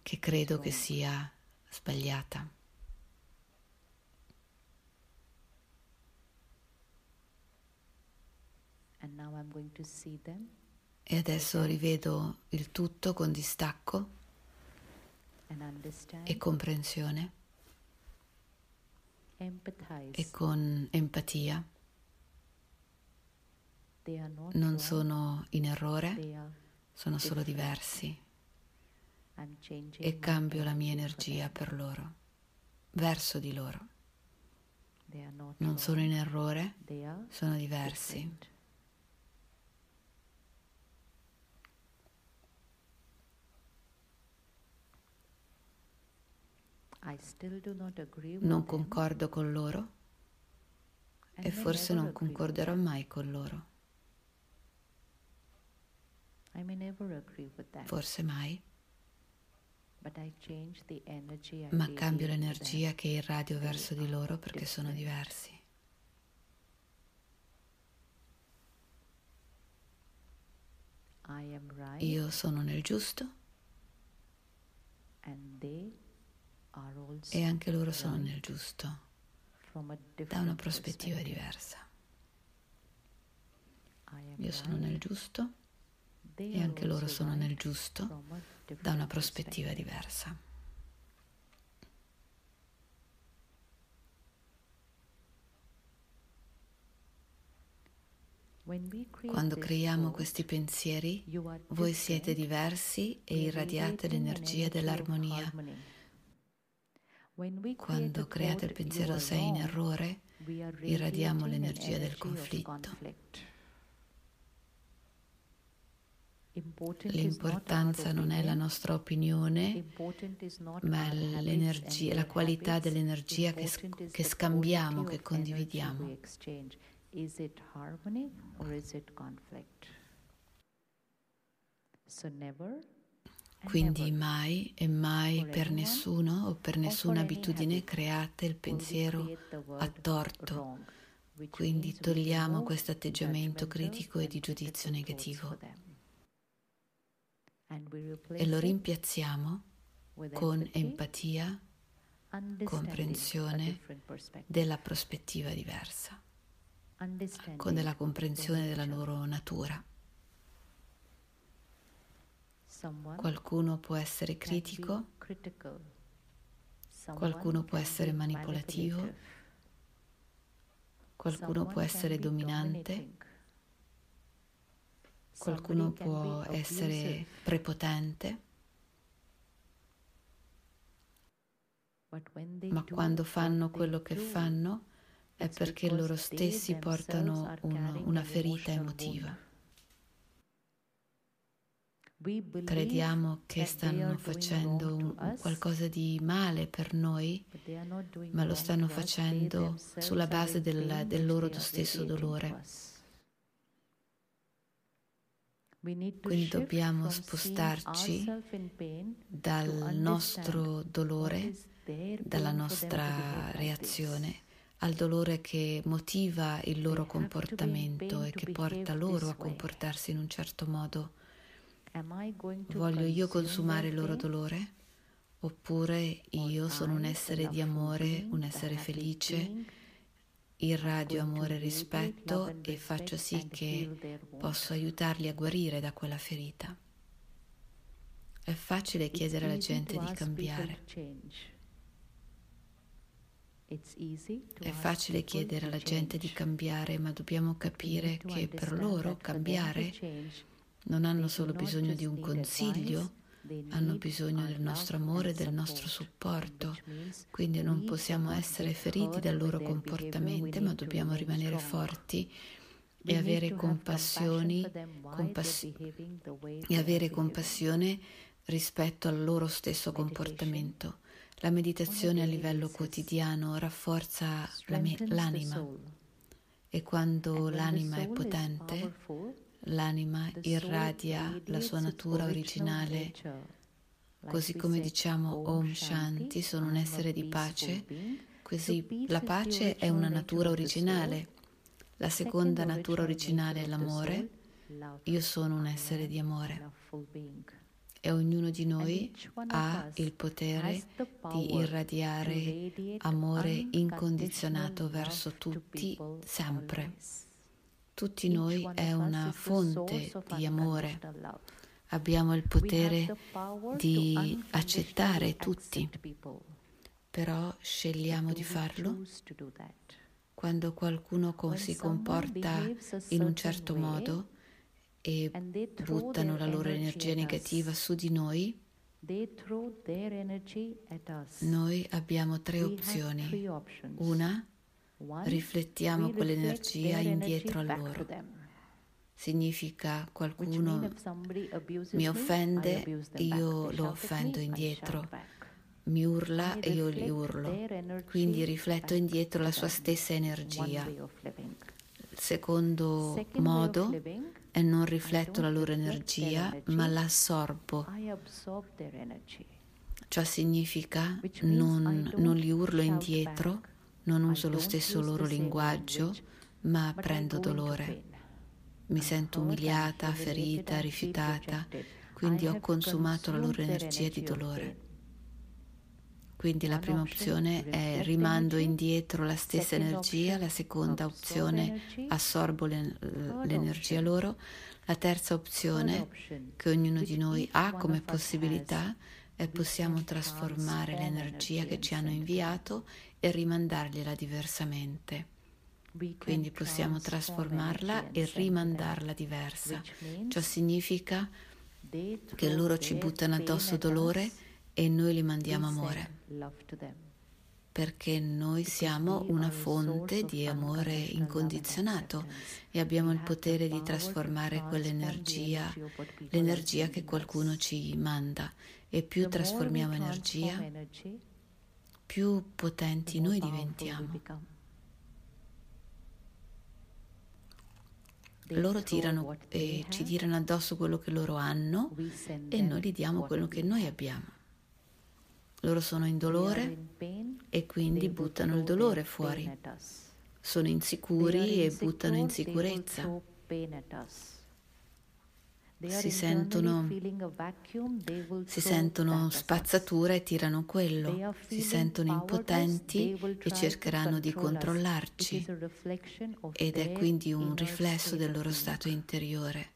che credo che sia sbagliata. E adesso rivedo il tutto con distacco e comprensione e con empatia non sono in errore, sono solo diversi. E cambio la mia energia per loro, verso di loro. Non sono in errore, sono diversi. Non concordo con loro e forse non concorderò mai con loro. Forse mai. ma cambio l'energia che irradio verso di loro perché sono diversi. Io sono nel giusto. e anche loro sono nel giusto. da una prospettiva diversa. Io sono nel giusto e anche loro sono nel giusto da una prospettiva diversa. Quando creiamo questi pensieri, voi siete diversi e irradiate l'energia dell'armonia. Quando create il pensiero sei in errore, irradiamo l'energia del conflitto. L'importanza non è la nostra opinione, ma l'energia, la qualità dell'energia che, che scambiamo, che condividiamo. Is it harmony or is it conflict? So never quindi mai e mai per nessuno o per nessuna abitudine create il pensiero a torto. Quindi togliamo questo atteggiamento critico e di giudizio negativo e lo rimpiazziamo con empatia, comprensione della prospettiva diversa con la comprensione della loro natura. Qualcuno può essere critico, qualcuno può essere manipolativo, qualcuno può essere dominante, qualcuno può essere prepotente, ma quando fanno quello che fanno, è perché loro stessi portano un, una ferita emotiva. Crediamo che stanno facendo qualcosa di male per noi, ma lo stanno facendo sulla base del, del loro stesso dolore. Quindi dobbiamo spostarci dal nostro dolore, dalla nostra reazione al dolore che motiva il loro comportamento e che porta loro a comportarsi in un certo modo. Voglio io consumare il loro dolore? Oppure io sono un essere di amore, un essere felice, irradio amore e rispetto e faccio sì che posso aiutarli a guarire da quella ferita. È facile chiedere alla gente di cambiare. È facile chiedere alla gente di cambiare, ma dobbiamo capire che per loro cambiare non hanno solo bisogno di un consiglio, hanno bisogno del nostro amore e del nostro supporto, quindi non possiamo essere feriti dal loro comportamento, ma dobbiamo rimanere forti e avere compassione, compass- e avere compassione rispetto al loro stesso comportamento. La meditazione a livello quotidiano rafforza la me- l'anima e quando l'anima è potente, l'anima irradia la sua natura originale, così come diciamo Om Shanti, sono un essere di pace, così la pace è una natura originale. La seconda natura originale è l'amore, io sono un essere di amore. e ognuno di noi ha il potere di irradiare amore incondizionato verso tutti sempre. Tutti noi è una fonte di amore. Abbiamo il potere di accettare tutti, però scegliamo di farlo quando qualcuno si comporta in un certo modo e buttano la loro energia negativa su di noi, noi abbiamo tre opzioni. Una, riflettiamo quell'energia indietro a loro. Significa qualcuno mi offende, io lo offendo indietro. Mi urla e io gli urlo. Quindi rifletto indietro la sua stessa energia. Il secondo modo e non rifletto la loro energia, ma la assorbo. Ciò significa non, non li urlo indietro, non uso lo stesso loro linguaggio, ma prendo dolore. Mi sento umiliata, ferita, rifiutata, quindi ho consumato la loro energia di dolore. Quindi la prima opzione è rimando indietro la stessa energia, la seconda opzione assorbo l'energia loro, la terza opzione che ognuno di noi ha come possibilità è possiamo trasformare l'energia che ci hanno inviato e rimandargliela diversamente. Quindi possiamo trasformarla e rimandarla diversa. Ciò significa che loro ci buttano addosso dolore e noi li mandiamo amore. Perché noi siamo una fonte di amore incondizionato e abbiamo il potere di trasformare quell'energia, l'energia che qualcuno ci manda. E più trasformiamo energia, più potenti noi diventiamo. Loro tirano e ci tirano addosso quello che loro hanno e noi gli diamo quello che noi abbiamo. Loro sono in dolore e quindi buttano il dolore fuori. Sono insicuri e buttano insicurezza si sentono, si sentono spazzatura e tirano quello, si sentono impotenti e cercheranno di controllarci. Ed è quindi un riflesso del loro stato interiore.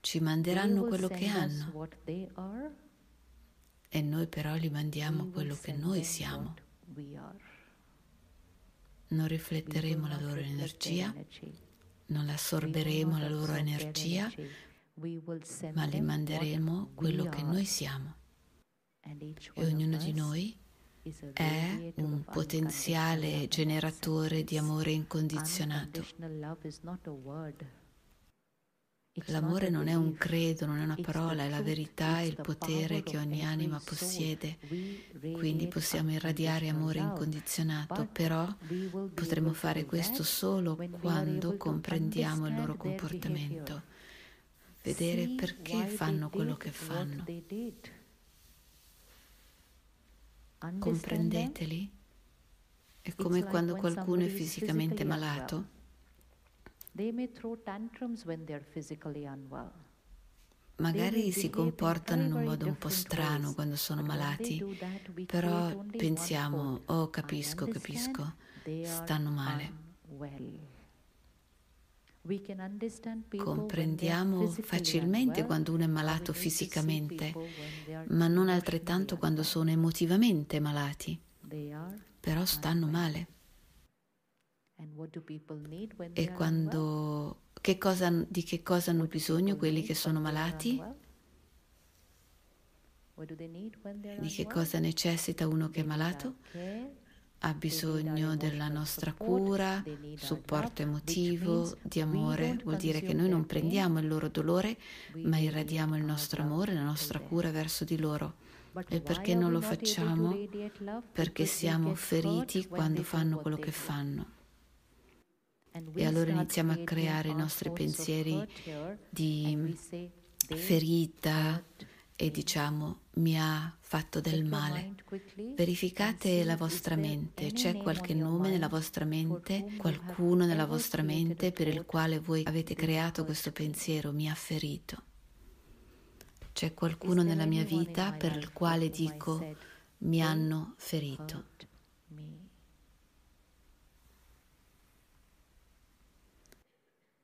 Ci manderanno quello che hanno. e noi però gli mandiamo quello che noi siamo. Non rifletteremo la loro energia, non assorberemo la loro energia, ma li manderemo quello che noi siamo. E ognuno di noi è un potenziale generatore di amore incondizionato. L'amore non è un credo, non è una parola, è la verità e il potere che ogni anima possiede. Quindi possiamo irradiare amore incondizionato, però potremo fare questo solo quando comprendiamo il loro comportamento vedere perché fanno quello che fanno. Comprendeteli? È come quando qualcuno è fisicamente malato. Magari si comportano in un modo un po' strano quando sono malati, però pensiamo, oh capisco, capisco, stanno male. Comprendiamo facilmente quando uno è malato fisicamente, ma non altrettanto quando sono emotivamente malati. Però stanno male. E quando, che cosa, di che cosa hanno bisogno quelli che sono malati? Di che cosa necessita uno che è malato? Ha bisogno della nostra cura, supporto emotivo, di amore. Vuol dire che noi non prendiamo il loro dolore, ma irradiamo il nostro amore, la nostra cura verso di loro. E perché non lo facciamo? Perché siamo feriti quando fanno quello che fanno. E allora iniziamo a creare i nostri pensieri di ferita, e diciamo mi ha fatto del male. Verificate la vostra mente, c'è qualche nome nella vostra mente, qualcuno nella vostra mente per il quale voi avete creato questo pensiero, mi ha ferito. C'è qualcuno nella mia vita per il quale dico mi hanno ferito.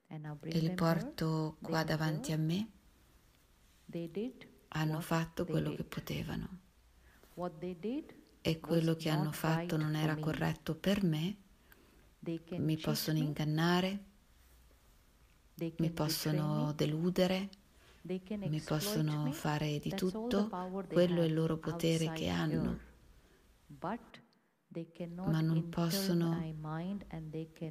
E li porto qua davanti a me hanno fatto quello che potevano. E quello che hanno fatto non era corretto per me, mi possono ingannare, mi possono deludere, mi possono fare di tutto, quello è il loro potere che hanno ma non possono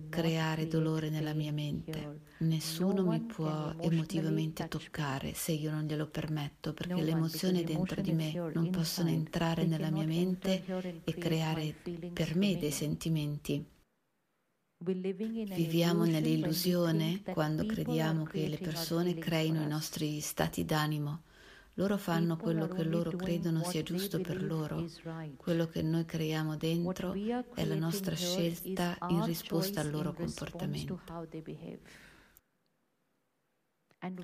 creare dolore nella mia mente. Nessuno mi può emotivamente toccare se io non glielo permetto, perché le emozioni dentro di me non possono entrare nella mia mente e creare per me dei sentimenti. Viviamo nell'illusione quando crediamo che le persone creino i nostri stati d'animo Loro fanno quello che loro credono sia giusto per loro. Quello che noi creiamo dentro è la nostra scelta in risposta al loro comportamento.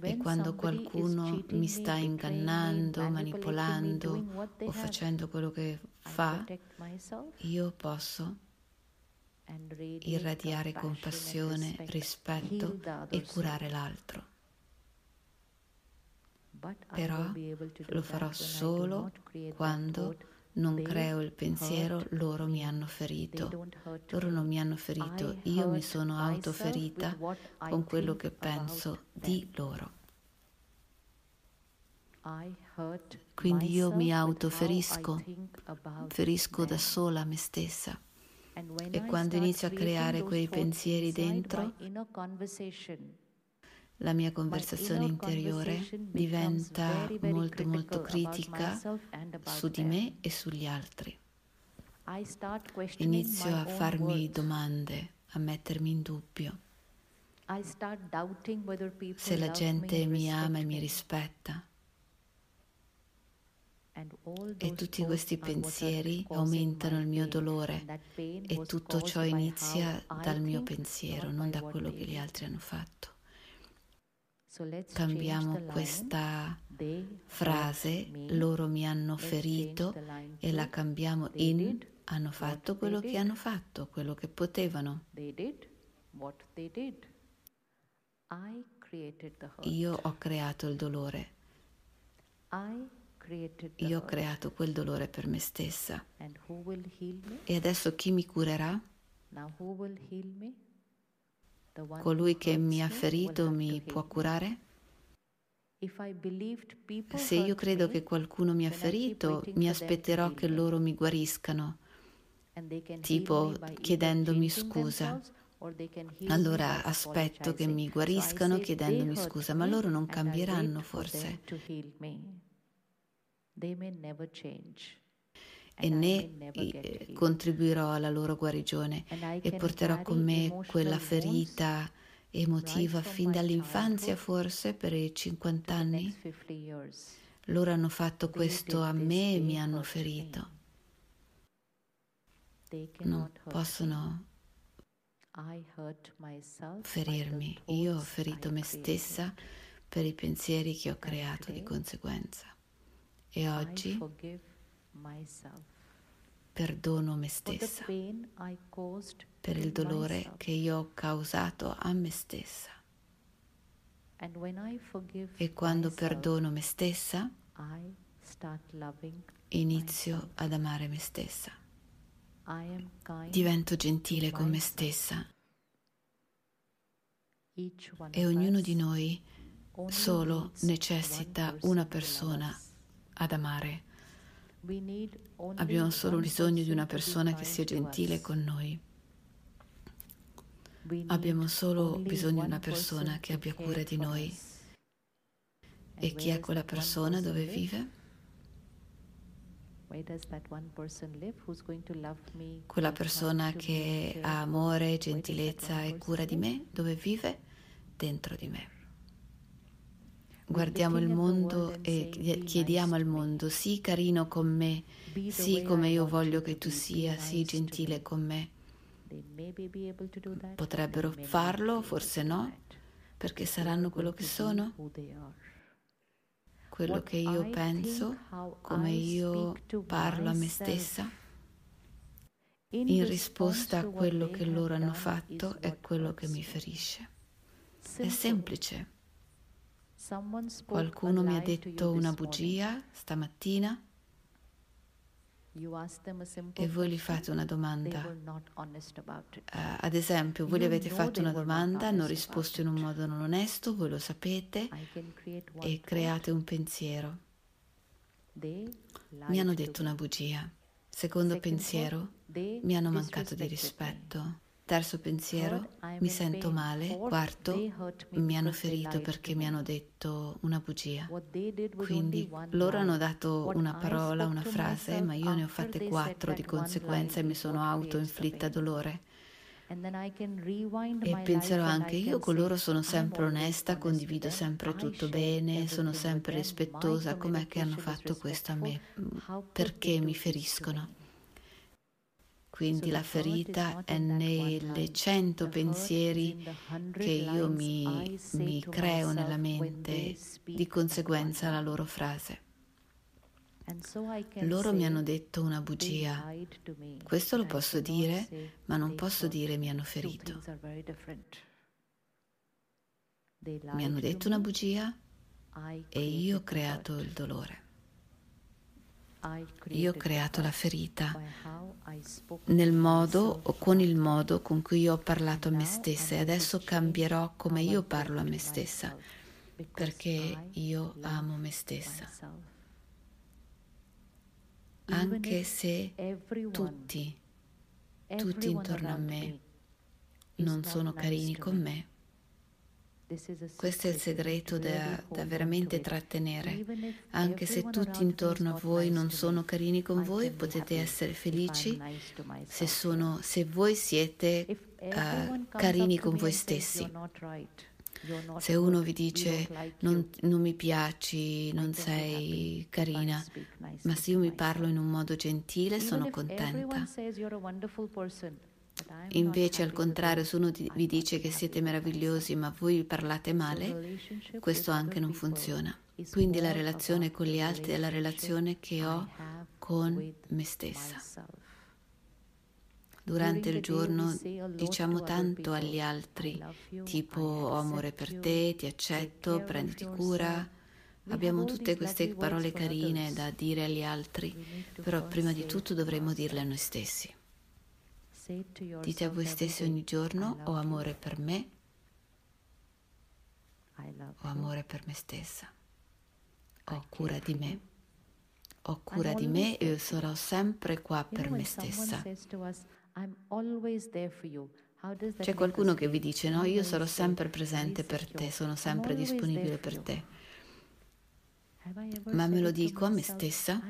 E quando qualcuno mi sta ingannando, manipolando o facendo quello che fa, io posso irradiare compassione, rispetto e curare l'altro. Però lo farò solo quando non creo il pensiero loro mi hanno ferito, loro non mi hanno ferito, io mi sono autoferita con quello che penso di loro. Quindi io mi autoferisco, ferisco da sola me stessa. E quando inizio a creare quei pensieri dentro, la mia conversazione interiore diventa molto molto critica su di me e sugli altri. Inizio a farmi domande, a mettermi in dubbio. Se la gente mi ama e mi rispetta. E tutti questi pensieri aumentano il mio dolore e tutto ciò inizia dal mio pensiero, non da quello che gli altri hanno fatto. Cambiamo questa frase, loro mi hanno ferito, e la cambiamo in hanno fatto quello che hanno fatto, quello che potevano. Io ho creato il dolore. Io ho creato quel dolore per me stessa. E adesso chi mi curerà? Colui che mi ha ferito mi può curare? Se io credo che qualcuno mi ha ferito, mi aspetterò che loro mi guariscano, tipo chiedendomi scusa. Allora aspetto che mi guariscano chiedendomi scusa, ma loro non cambieranno forse e né eh, contribuirò alla loro guarigione e porterò con me quella ferita emotiva fin dall'infanzia forse per i 50 anni. Loro hanno fatto questo a me e mi hanno ferito. Non possono ferirmi. Io ho ferito me stessa per i pensieri che ho creato di conseguenza. E oggi perdono me stessa per il dolore che io ho causato a me stessa. E quando perdono me stessa, inizio ad amare me stessa. Divento gentile con me stessa. E ognuno di noi solo necessita una persona ad amare. Abbiamo solo bisogno di una persona che sia gentile con noi. Abbiamo solo bisogno di una persona che abbia cura di noi. E chi è quella persona dove vive? Quella persona che ha amore, gentilezza e cura di me, dove vive? Dentro di me. Guardiamo il mondo e chiediamo al mondo, sii carino con me, sii come io voglio che tu sia, sii gentile con me. Potrebbero farlo, forse no, perché saranno quello che sono, quello che io penso, come io parlo a me stessa. In risposta a quello che loro hanno fatto è quello che mi ferisce. È semplice. Qualcuno mi ha detto una bugia stamattina e voi gli fate una domanda. Uh, ad esempio, voi gli avete fatto una domanda, hanno risposto in un modo non onesto, voi lo sapete e create un pensiero. Mi hanno detto una bugia. Secondo pensiero, mi hanno mancato di rispetto. Terzo pensiero, mi sento male. Quarto, mi hanno ferito perché mi hanno detto una bugia. Quindi loro hanno dato una parola, una frase, ma io ne ho fatte quattro di conseguenza e mi sono auto-inflitta dolore. E penserò anche io con loro sono sempre onesta, condivido sempre tutto bene, sono sempre rispettosa, com'è che hanno fatto questo a me? Perché mi feriscono? Quindi la ferita è nelle cento pensieri che io mi, mi creo nella mente, di conseguenza la loro frase. Loro mi hanno detto una bugia. Questo lo posso dire, ma non posso dire mi hanno ferito. Mi hanno detto una bugia e io ho creato il dolore. Io ho creato la ferita nel modo o con il modo con cui io ho parlato a me stessa. E adesso cambierò come io parlo a me stessa perché io amo me stessa. Anche se tutti, tutti intorno a me non sono carini con me, questo è il segreto da, da, veramente trattenere. Anche se tutti intorno a voi non sono carini con voi, potete essere felici se, sono, se voi siete uh, carini con voi stessi. Se uno vi dice non, non mi piaci, non sei carina, ma se io mi parlo in un modo gentile sono contenta. Invece al contrario, se uno vi dice che siete meravigliosi ma voi parlate male, questo anche non funziona. Quindi la relazione con gli altri è la relazione che ho con me stessa. Durante il giorno diciamo tanto agli altri, tipo ho amore per te, ti accetto, prenditi cura. Abbiamo tutte queste parole carine da dire agli altri, però prima di tutto dovremmo dirle a noi stessi. Dite a voi stessi ogni giorno ho amore per me, ho amore per me stessa, ho cura di me, ho cura di me e sarò sempre qua per me stessa. C'è qualcuno che vi dice no, io sarò sempre presente per te, sono sempre disponibile per te ma me lo dico a me stessa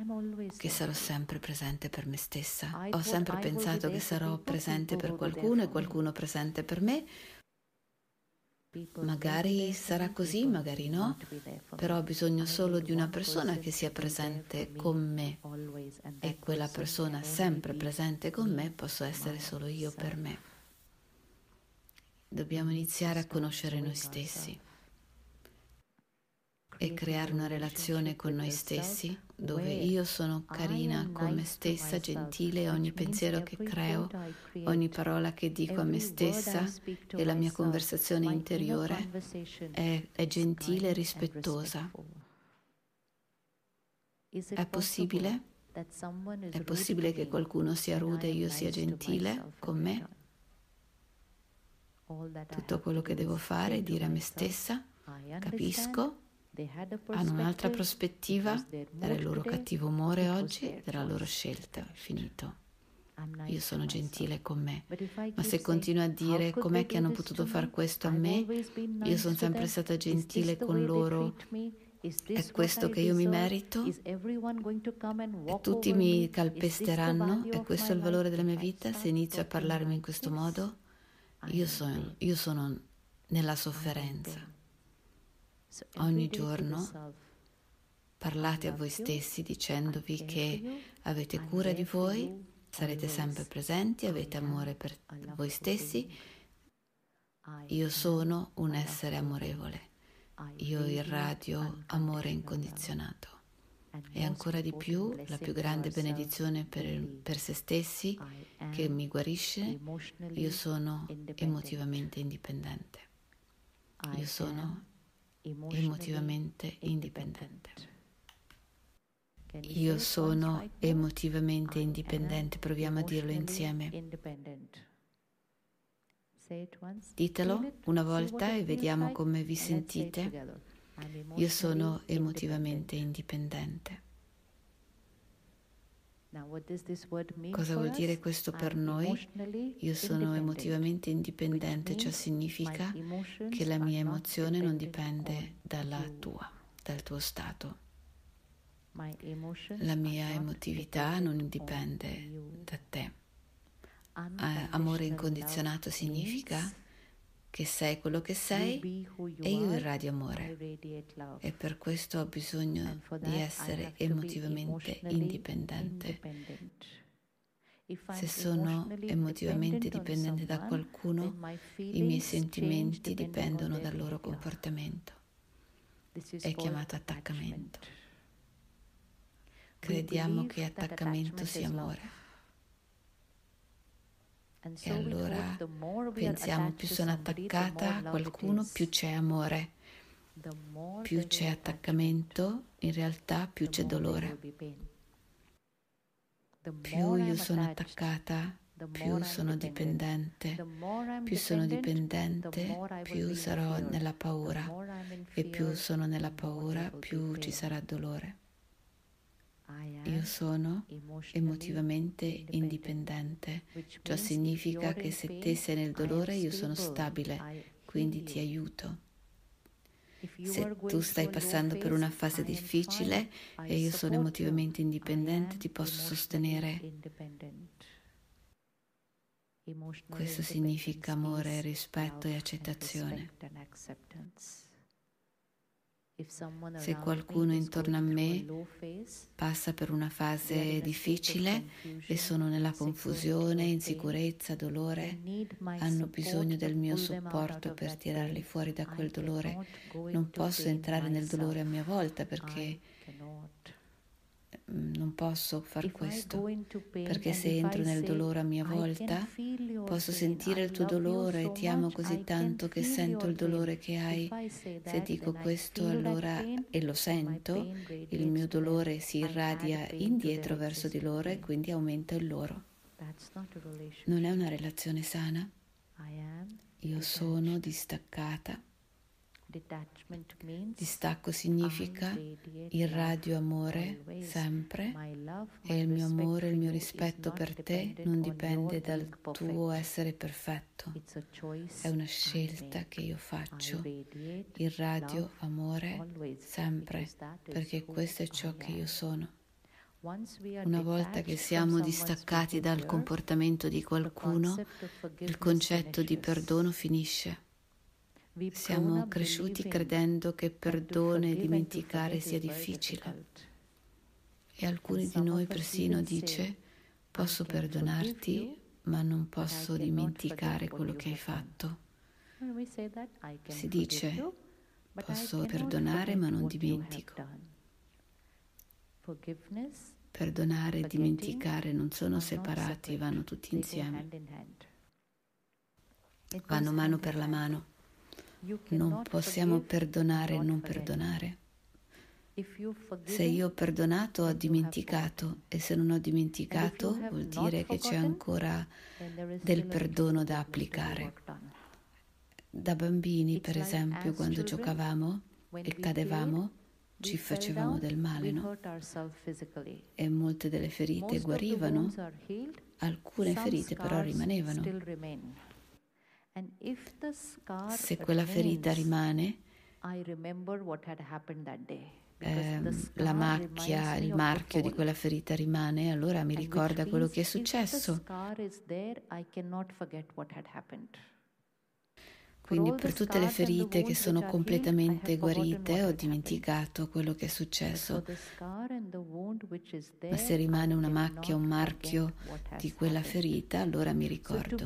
che sarò sempre presente per me stessa. Ho sempre pensato che sarò presente per qualcuno e qualcuno presente per me. Magari sarà così, magari no, però ho bisogno solo di una persona che sia presente con me. e quella persona sempre presente con me posso essere solo io per me. Dobbiamo iniziare a conoscere noi stessi e creare una relazione con noi stessi dove io sono carina con me stessa, gentile ogni pensiero che creo, ogni parola che dico a me stessa e la mia conversazione interiore è, è gentile e rispettosa. È possibile? È possibile che qualcuno sia rude e io sia gentile con me? Tutto quello che devo fare è dire a me stessa, capisco, hanno un'altra prospettiva del loro cattivo umore oggi, della loro scelta, finito. Io sono gentile con me, ma se continuo a dire com'è che hanno potuto fare questo a me, io sono sempre stata gentile con loro, è questo che io mi merito? E tutti mi calpesteranno? E questo è il valore della mia vita? Se inizio a parlarmi in questo modo, io sono, io sono nella sofferenza. Ogni giorno parlate a voi stessi dicendovi che avete cura di voi, sarete sempre presenti, avete amore per voi stessi. Io sono un essere amorevole. Io irradio amore incondizionato. E ancora di più la più grande benedizione per, per se stessi che mi guarisce, io sono emotivamente indipendente. Io sono emotivamente indipendente. Io sono emotivamente indipendente, proviamo a dirlo insieme. Ditelo una volta e vediamo come vi sentite. Io sono emotivamente indipendente. Cosa vuol dire questo per noi? Io sono emotivamente indipendente, ciò significa che la mia emozione non dipende dalla tua, dal tuo stato. La mia emotività non dipende da te. Eh, amore incondizionato significa che sei quello che sei e io irradio amore e per questo ho bisogno di essere emotivamente indipendente. Se sono emotivamente dipendente da qualcuno, i miei sentimenti dipendono dal loro comportamento. È chiamato attaccamento. Crediamo che attaccamento sia amore. E allora pensiamo più sono attaccata a qualcuno, più c'è amore. Più c'è attaccamento, in realtà più c'è dolore. Più io sono attaccata, più sono dipendente. Più sono dipendente, più sarò nella paura. E più sono nella paura, più ci sarà dolore. Io sono emotivamente indipendente, ciò significa che se te sei nel dolore io sono stabile, quindi ti aiuto. Se tu stai passando per una fase difficile e io sono emotivamente indipendente, ti posso sostenere. Questo significa amore, rispetto e accettazione. Se qualcuno intorno a me passa per una fase difficile e sono nella confusione, insicurezza, dolore, hanno bisogno del mio supporto per tirarli fuori da quel dolore. Non posso entrare nel dolore a mia volta perché non posso far questo, perché se entro nel dolore a mia volta, posso sentire il tuo dolore e ti amo così tanto che sento il dolore che hai. Se dico questo allora e lo sento, il mio dolore si irradia indietro verso di loro e quindi aumenta il loro. Non è una relazione sana. Io sono distaccata Distacco significa irradio amore sempre e il mio amore, il mio rispetto per te non dipende dal tuo essere perfetto. È una scelta che io faccio. Irradio amore sempre perché questo è ciò che io sono. Una volta che siamo distaccati dal comportamento di qualcuno, il concetto di perdono finisce. Siamo cresciuti credendo che perdono e dimenticare sia difficile. E alcuni di noi persino dice posso perdonarti ma non posso dimenticare quello che hai fatto. Si dice posso perdonare ma non dimentico. Perdonare e dimenticare non sono separati, vanno tutti insieme. Vanno mano per la mano. Non possiamo perdonare e non perdonare. Se io ho perdonato ho dimenticato e se non ho dimenticato vuol dire che c'è ancora del perdono da applicare. Da bambini, per esempio, quando giocavamo e cadevamo, ci facevamo del male, no? E molte delle ferite guarivano, alcune ferite però rimanevano. Se quella ferita rimane, eh, la macchia, il marchio di quella ferita rimane, allora mi ricorda quello che è successo. Quindi per tutte le ferite che sono completamente guarite ho dimenticato quello che è successo. Ma se rimane una macchia, un marchio di quella ferita, allora mi ricordo.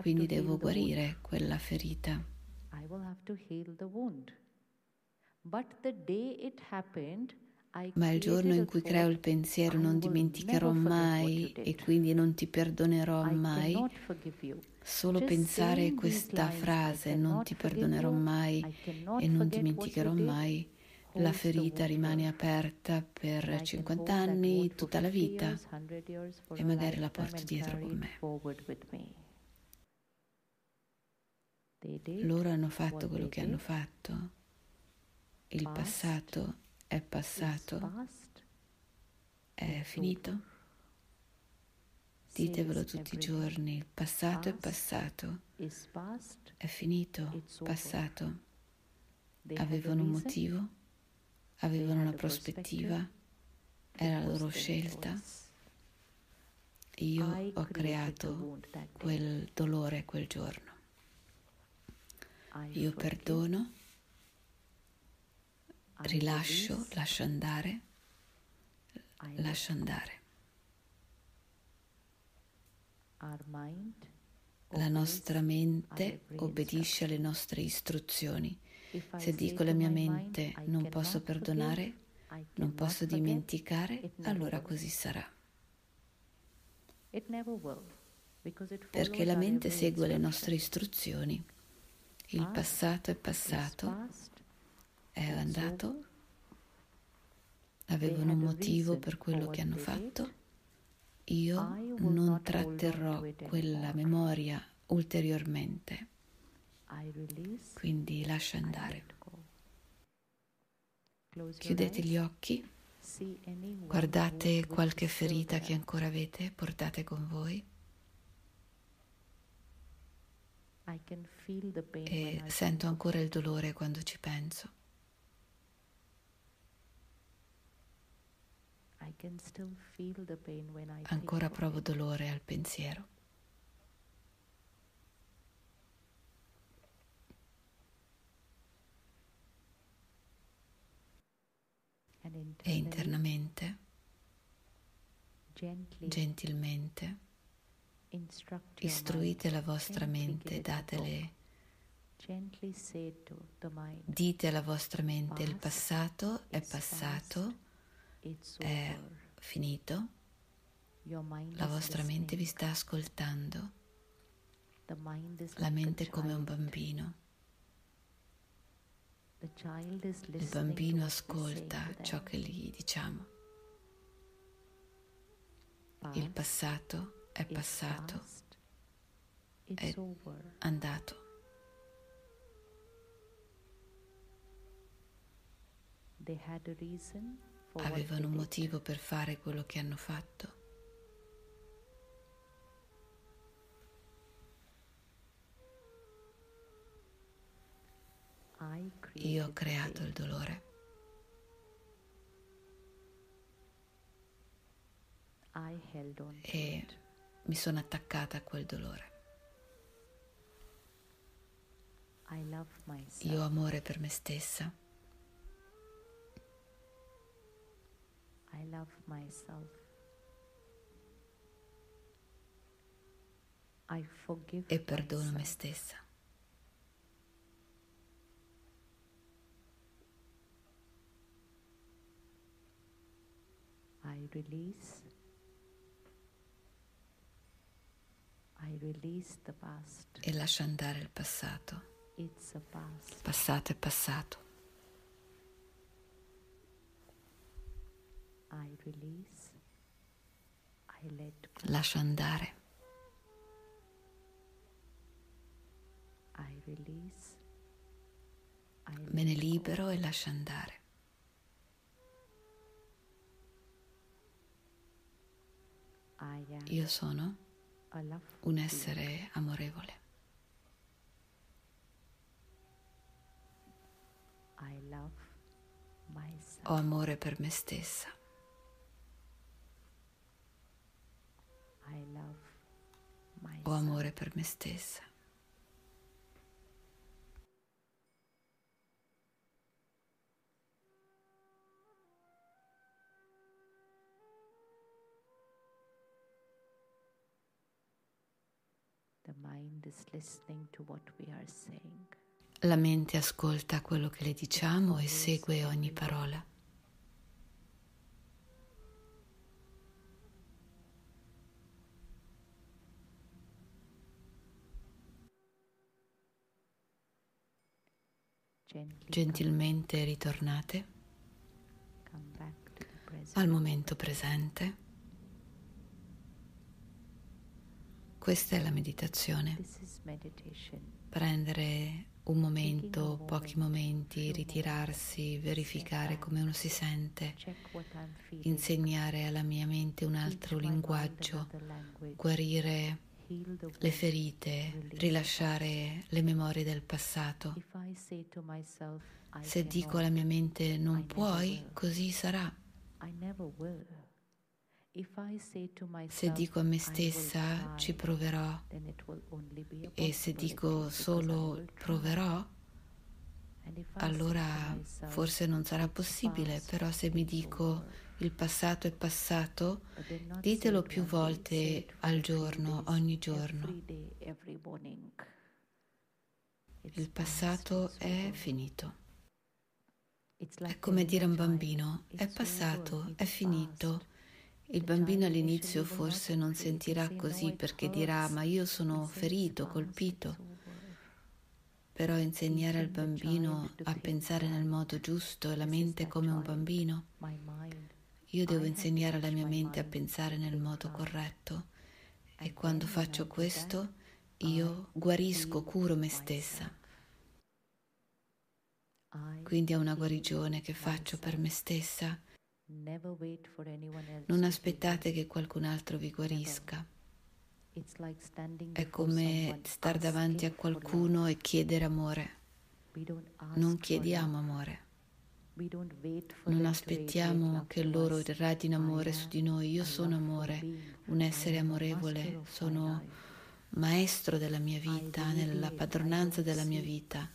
Quindi devo guarire quella ferita. But the day it happened, ma il giorno in cui creo il pensiero non dimenticherò mai e quindi non ti perdonerò mai, solo pensare questa frase non ti perdonerò mai e non dimenticherò mai, la ferita rimane aperta per 50 anni, tutta la vita e magari la porto dietro con me. Loro hanno fatto quello che hanno fatto. Il passato è passato, è finito. Ditevelo tutti i giorni, il passato è passato, è finito, passato. Avevano un motivo, avevano una prospettiva, era la loro scelta. io ho creato quel dolore quel giorno. Io perdono, rilascio, lascio andare, lascio andare. La nostra mente obbedisce alle nostre istruzioni. Se dico alla mia mente non posso perdonare, non posso dimenticare, allora così sarà. Perché la mente segue le nostre istruzioni. Il passato è passato, è andato, avevano un motivo per quello che hanno fatto. Io non tratterrò quella memoria ulteriormente. Quindi lascia andare. Chiudete gli occhi, guardate qualche ferita che ancora avete, portate con voi. E sento ancora il dolore quando ci penso. Ancora provo dolore al pensiero. E internamente, gentilmente, istruite la vostra mente, datele, dite alla vostra mente il passato è passato, è finito, la vostra mente vi sta ascoltando, la mente è come un bambino. Il bambino ascolta ciò che gli diciamo. Il passato è passato, è andato. Avevano un motivo per fare quello che hanno fatto. Io ho creato il dolore. E mi sono attaccata a quel dolore. Io ho amore per me stessa. E perdono me stessa. I release. I release the past. E lascio andare il passato. It's a past. Il passato è passato. I release. I let go. Lascio andare. I release. I Me ne libero e lascio andare. Io sono un essere amorevole. Ho amore per me stessa. Ho amore per me stessa. La mente ascolta quello che le diciamo e segue ogni parola. Gentilmente ritornate al momento presente. Questa è la meditazione. Prendere un momento, pochi momenti, ritirarsi, verificare come uno si sente, insegnare alla mia mente un altro linguaggio, guarire le ferite, rilasciare le memorie del passato. Se dico alla mia mente non puoi, così sarà. Se dico a me stessa ci proverò e se dico solo proverò, allora forse non sarà possibile, però se mi dico il passato è passato, ditelo più volte al giorno, ogni giorno. Il passato è finito. È come dire a un bambino, è passato, è finito. Il bambino all'inizio forse non sentirà così perché dirà ma io sono ferito, colpito. Però insegnare al bambino a pensare nel modo giusto e la mente come un bambino. Io devo insegnare alla mia mente a pensare nel modo corretto e quando faccio questo io guarisco, curo me stessa. Quindi è una guarigione che faccio per me stessa. Non aspettate che qualcun altro vi guarisca. È come stare davanti a qualcuno e chiedere amore. Non chiediamo amore. Non aspettiamo che loro irradino amore su di noi. Io sono amore, un essere amorevole, sono maestro della mia vita, nella padronanza della mia vita.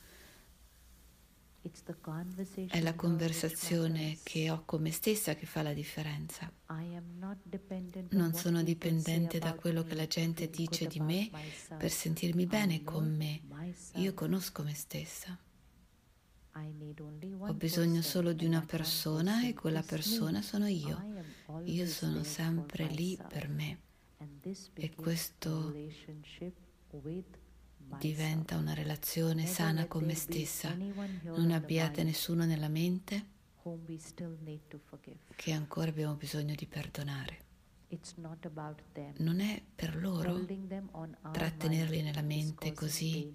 È la conversazione che ho con me stessa che fa la differenza. Non sono dipendente da quello che la gente dice di me per sentirmi bene con me. Io conosco me stessa. Ho bisogno solo di una persona e quella persona sono io. Io sono sempre lì per me. E questo diventa una relazione sana con me stessa. Non abbiate nessuno nella mente che ancora abbiamo bisogno di perdonare. Non è per loro trattenerli nella mente così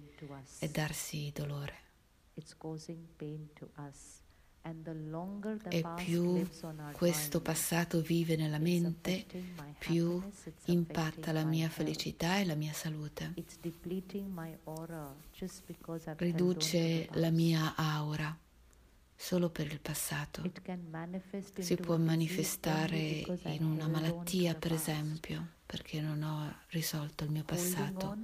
e darsi dolore. E più questo passato vive nella mente, più impatta la mia felicità e la mia salute. Riduce la mia aura solo per il passato. Si può manifestare in una malattia, per esempio, perché non ho risolto il mio passato.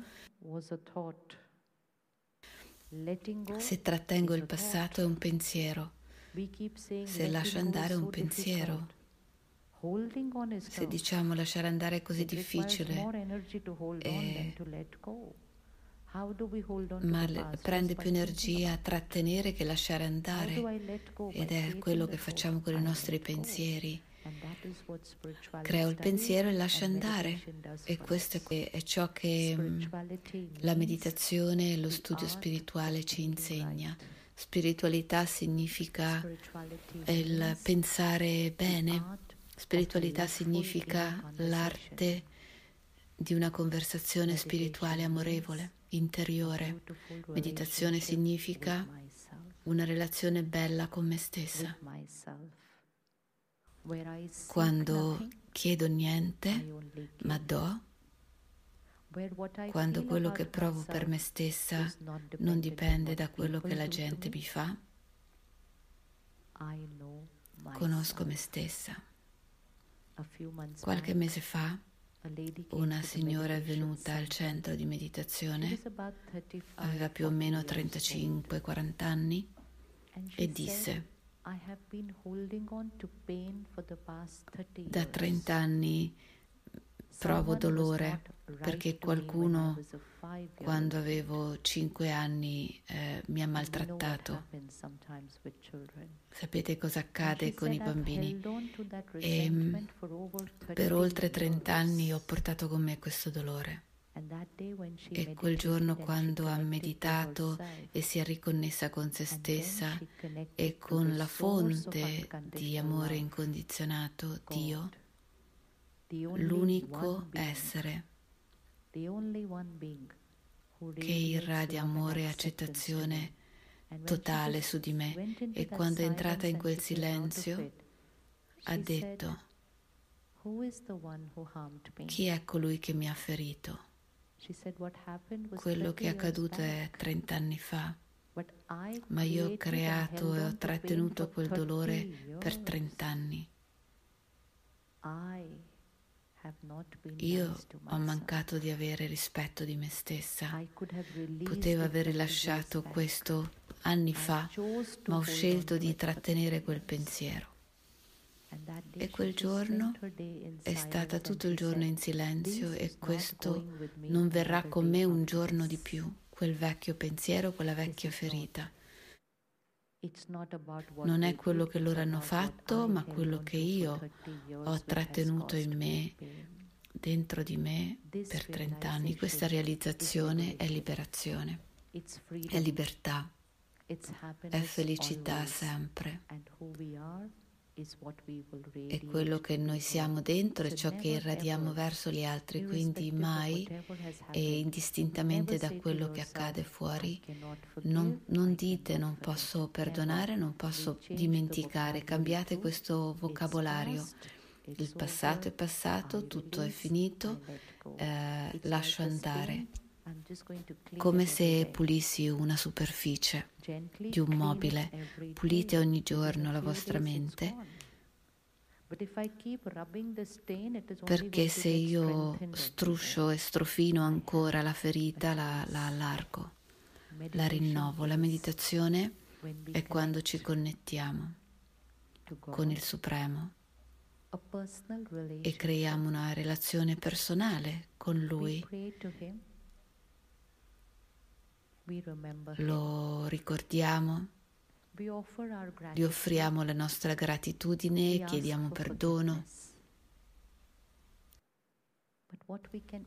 Se trattengo il passato è un pensiero. Se lascia andare un pensiero, se diciamo lasciare andare è così difficile, eh, ma prende più energia trattenere che lasciare andare. Ed è quello che facciamo con i nostri pensieri. Creo il pensiero e lascio andare. e questo è ciò che mm, la meditazione e lo studio spirituale ci insegna. Spiritualità significa il pensare bene, spiritualità significa l'arte di una conversazione spirituale amorevole, interiore. Meditazione significa una relazione bella con me stessa. Quando chiedo niente, ma do, quando quello che provo per me stessa non dipende da quello che la gente mi fa, conosco me stessa. Qualche mese fa una signora è venuta al centro di meditazione, aveva più o meno 35-40 anni e disse, da 30 anni provo dolore perché qualcuno quando avevo 5 anni eh, mi ha maltrattato. Sapete cosa accade con i bambini? E mm, per oltre 30 anni ho portato con me questo dolore. E quel giorno quando ha meditato e si è riconnessa con se stessa e con la fonte di amore incondizionato, Dio, l'unico essere che irradia amore e accettazione totale su di me. e quando è entrata in quel silenzio ha detto chi è colui che mi ha ferito? Quello che è accaduto è 30 anni fa, ma io ho creato e ho trattenuto quel dolore per 30 anni. Io ho mancato di avere rispetto di me stessa. Potevo aver rilasciato questo anni fa, ma ho scelto di trattenere quel pensiero. E quel giorno è stata tutto il giorno in silenzio e questo non verrà con me un giorno di più, quel vecchio pensiero, quella vecchia ferita. Non è quello che loro hanno fatto, ma quello che io ho trattenuto in me, dentro di me per 30 anni. Questa realizzazione è liberazione, è libertà, è felicità sempre. E quello che noi siamo dentro è ciò che irradiamo verso gli altri, quindi mai e indistintamente da quello che accade fuori, non, non dite non posso perdonare, non posso dimenticare, cambiate questo vocabolario. Il passato è passato, tutto è finito, eh, lascio andare come se pulissi una superficie di un mobile. Pulite ogni giorno la vostra mente. perché se io struscio e strofino ancora la ferita, la, la allargo, la rinnovo. La meditazione è quando ci connettiamo con il Supremo e creiamo una relazione personale con Lui lo ricordiamo, gli offriamo la nostra gratitudine, chiediamo perdono,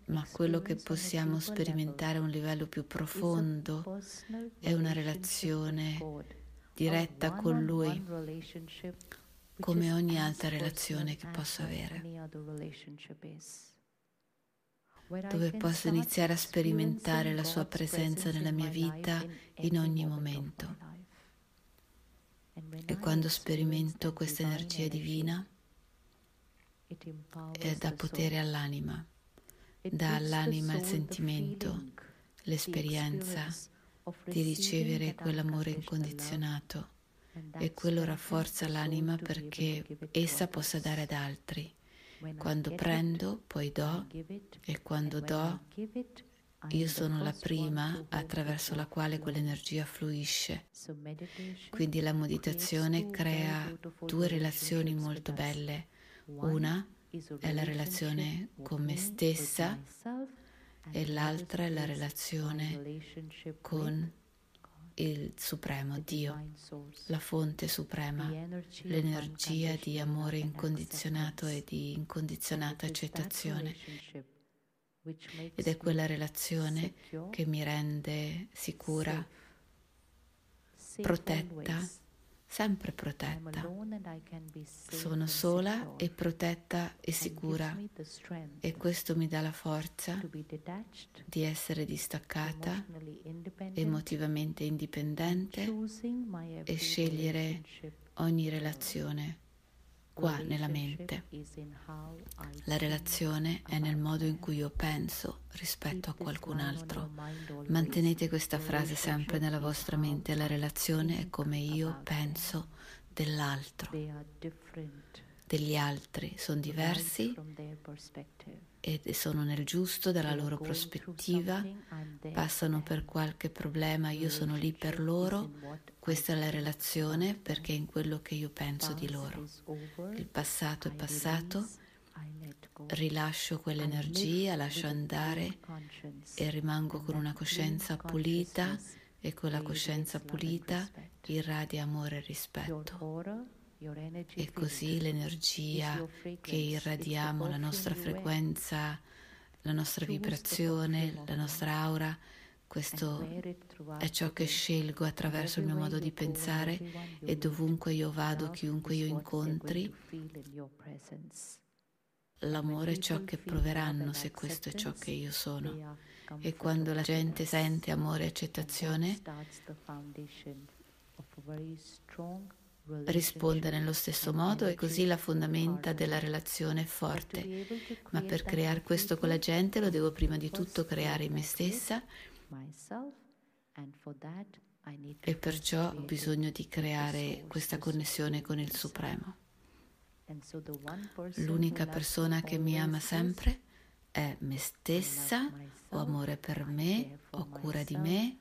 ma quello che possiamo sperimentare a un livello più profondo è una relazione diretta con Lui, come ogni altra relazione che possa avere dove posso iniziare a sperimentare la sua presenza nella mia vita in ogni momento. E quando sperimento questa energia divina, è da potere all'anima, dà all'anima il sentimento, l'esperienza di ricevere quell'amore incondizionato. E quello rafforza l'anima perché essa possa dare ad altri quando prendo, poi do e quando do, io sono la prima attraverso la quale quell'energia fluisce. Quindi la meditazione crea due relazioni molto belle. Una è la relazione con me stessa e l'altra è la relazione con il Supremo, Dio, la fonte suprema, l'energia di amore incondizionato e di incondizionata accettazione. Ed è quella relazione che mi rende sicura, protetta sempre protetta. Sono sola e protetta e sicura. e questo mi dà la forza di essere distaccata, emotivamente indipendente e scegliere ogni relazione qua nella mente. La relazione è nel modo in cui io penso rispetto a qualcun altro. Mantenete questa frase sempre nella vostra mente. La relazione è come io penso dell'altro, degli altri. Sono diversi e sono nel giusto dalla loro prospettiva, passano per qualche problema, io sono lì per loro, questa è la relazione perché è in quello che io penso di loro. Il passato è passato, rilascio quell'energia, lascio andare e rimango con una coscienza pulita e con la coscienza pulita irradia amore e rispetto. E così l'energia che irradiamo, la nostra frequenza, la nostra vibrazione, la nostra aura, questo è ciò che scelgo attraverso il mio modo di pensare e dovunque io vado, chiunque io incontri, l'amore è ciò che proveranno se questo è ciò che io sono. E quando la gente sente amore e accettazione, risponde nello stesso modo e così la fondamenta della relazione è forte. Ma per creare questo con la gente lo devo prima di tutto creare in me stessa e perciò ho bisogno di creare questa connessione con il Supremo. L'unica persona che mi ama sempre è me stessa, ho amore per me, ho cura di me,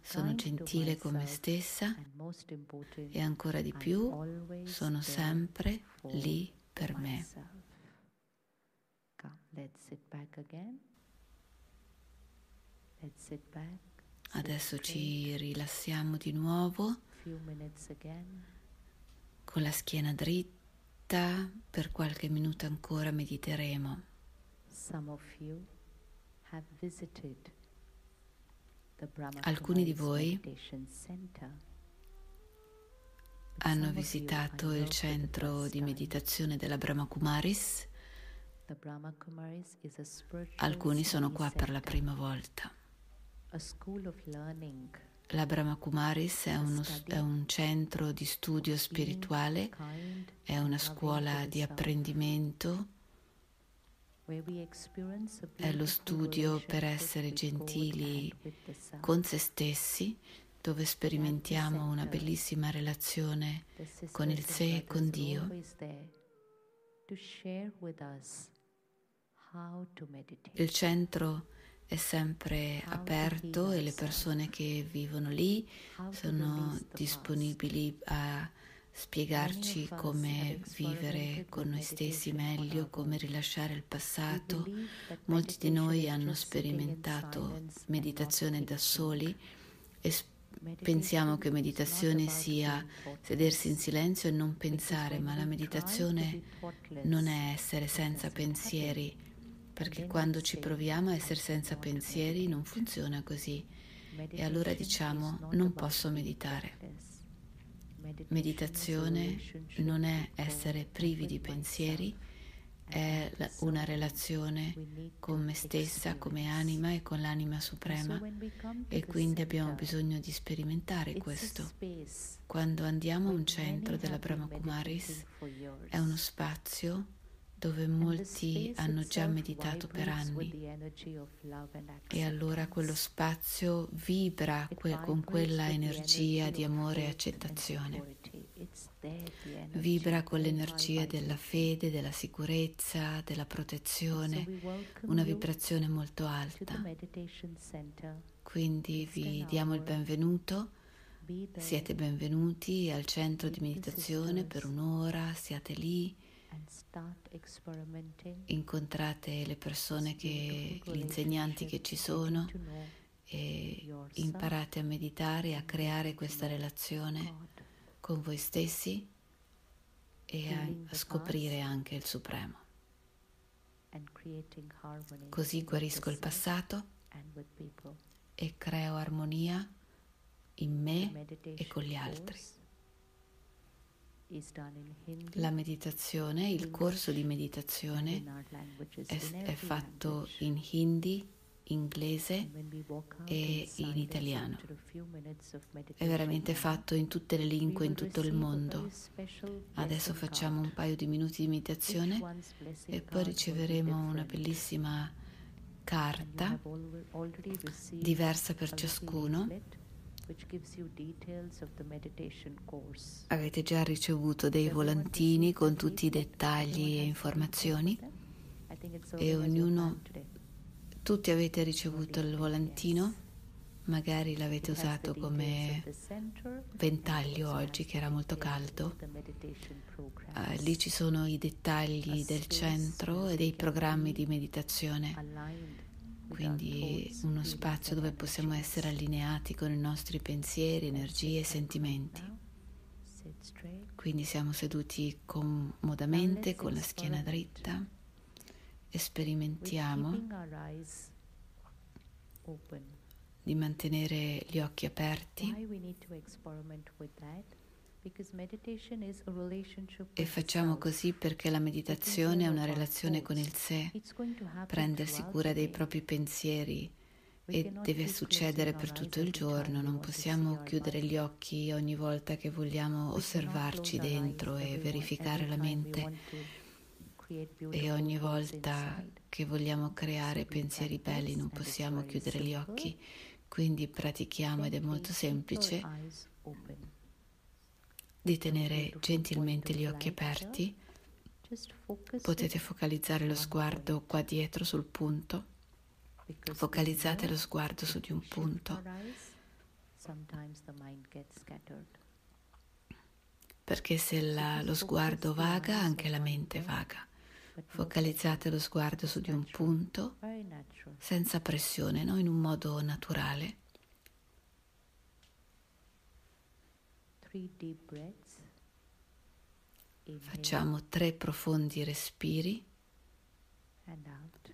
sono gentile con me stessa e ancora di più sono sempre lì per me. Adesso ci rilassiamo di nuovo con la schiena dritta, per qualche minuto ancora mediteremo. Alcuni di voi hanno visitato il centro di meditazione della Brahma Kumaris. Alcuni sono qua per la prima volta. La Brahma Kumaris è, uno, è un centro di studio spirituale, è una scuola di apprendimento, è lo studio per essere gentili con se stessi, dove sperimentiamo una bellissima relazione con il sé e con Dio. Il centro è sempre aperto e le persone che vivono lì sono disponibili a spiegarci come vivere con noi stessi meglio, come rilasciare il passato. Molti di noi hanno sperimentato meditazione da soli e pensiamo che meditazione sia sedersi in silenzio e non pensare, ma la meditazione non è essere senza pensieri perché quando ci proviamo a essere senza pensieri non funziona così. E allora diciamo non posso meditare. Meditazione non è essere privi di pensieri, è una relazione con me stessa come anima e con l'anima suprema e quindi abbiamo bisogno di sperimentare questo. Quando andiamo a un centro della Brahma Kumaris è uno spazio dove molti hanno già meditato per anni. e allora quello spazio vibra con quella energia di amore e accettazione. Vibra con l'energia della fede, della sicurezza, della protezione, una vibrazione molto alta. Quindi vi diamo il benvenuto. Siete benvenuti al centro di meditazione per un'ora, siate lì incontrate le persone che, gli insegnanti che ci sono e imparate a meditare, a creare questa relazione con voi stessi e a scoprire anche il Supremo. Così guarisco il passato e creo armonia in me e con gli altri. La meditazione, il corso di meditazione è, è fatto in hindi, inglese e in italiano. È veramente fatto in tutte le lingue, in tutto il mondo. Adesso facciamo un paio di minuti di meditazione e poi riceveremo una bellissima carta diversa per ciascuno Avete già ricevuto dei volantini con tutti i dettagli e informazioni? e ognuno, tutti avete ricevuto il volantino, magari l'avete usato come ventaglio oggi che era molto caldo. Uh, lì ci sono i dettagli del centro e dei programmi di meditazione quindi uno spazio dove possiamo essere allineati con i nostri pensieri, energie e sentimenti. Quindi siamo seduti comodamente con la schiena dritta. e sperimentiamo di mantenere gli occhi aperti e facciamo così perché la meditazione è una relazione con il sé, prendersi cura dei propri pensieri e deve succedere per tutto il giorno, non possiamo chiudere gli occhi ogni volta che vogliamo osservarci dentro e verificare la mente. e ogni volta che vogliamo creare pensieri belli non possiamo chiudere gli occhi, quindi pratichiamo ed è molto semplice di tenere gentilmente gli occhi aperti Potete focalizzare lo sguardo qua dietro sul punto. Focalizzate lo sguardo su di un punto. Perché se la, lo sguardo vaga, anche la mente vaga. Focalizzate lo sguardo su di un punto senza pressione, no? in un modo naturale. Facciamo tre profondi respiri.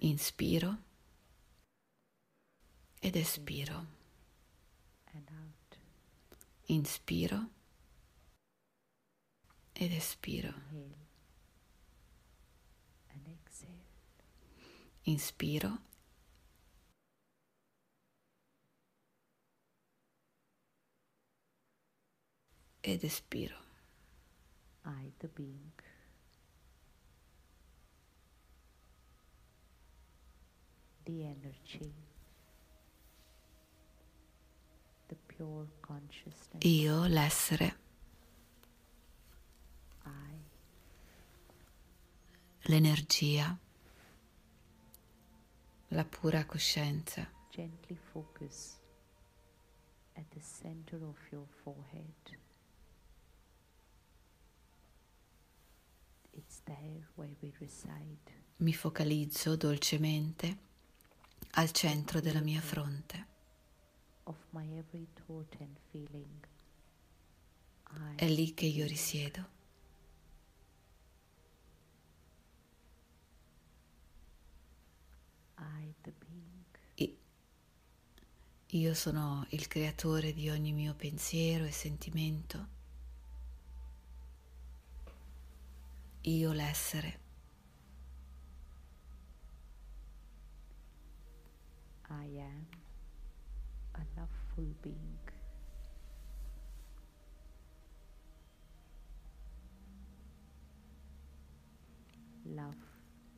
Inspiro. Ed espiro. Inspiro. Ed espiro. Inspiro ed espiro. I, the being, the energy, the pure consciousness. Io, l'essere, I, l'energia, la pura coscienza. gently focus at the center of your forehead. It's there where we reside. Mi focalizzo dolcemente al centro della mia fronte. È lì che io risiedo. Io sono il creatore di ogni mio pensiero e sentimento. Io l'essere. I am a loveful being. Love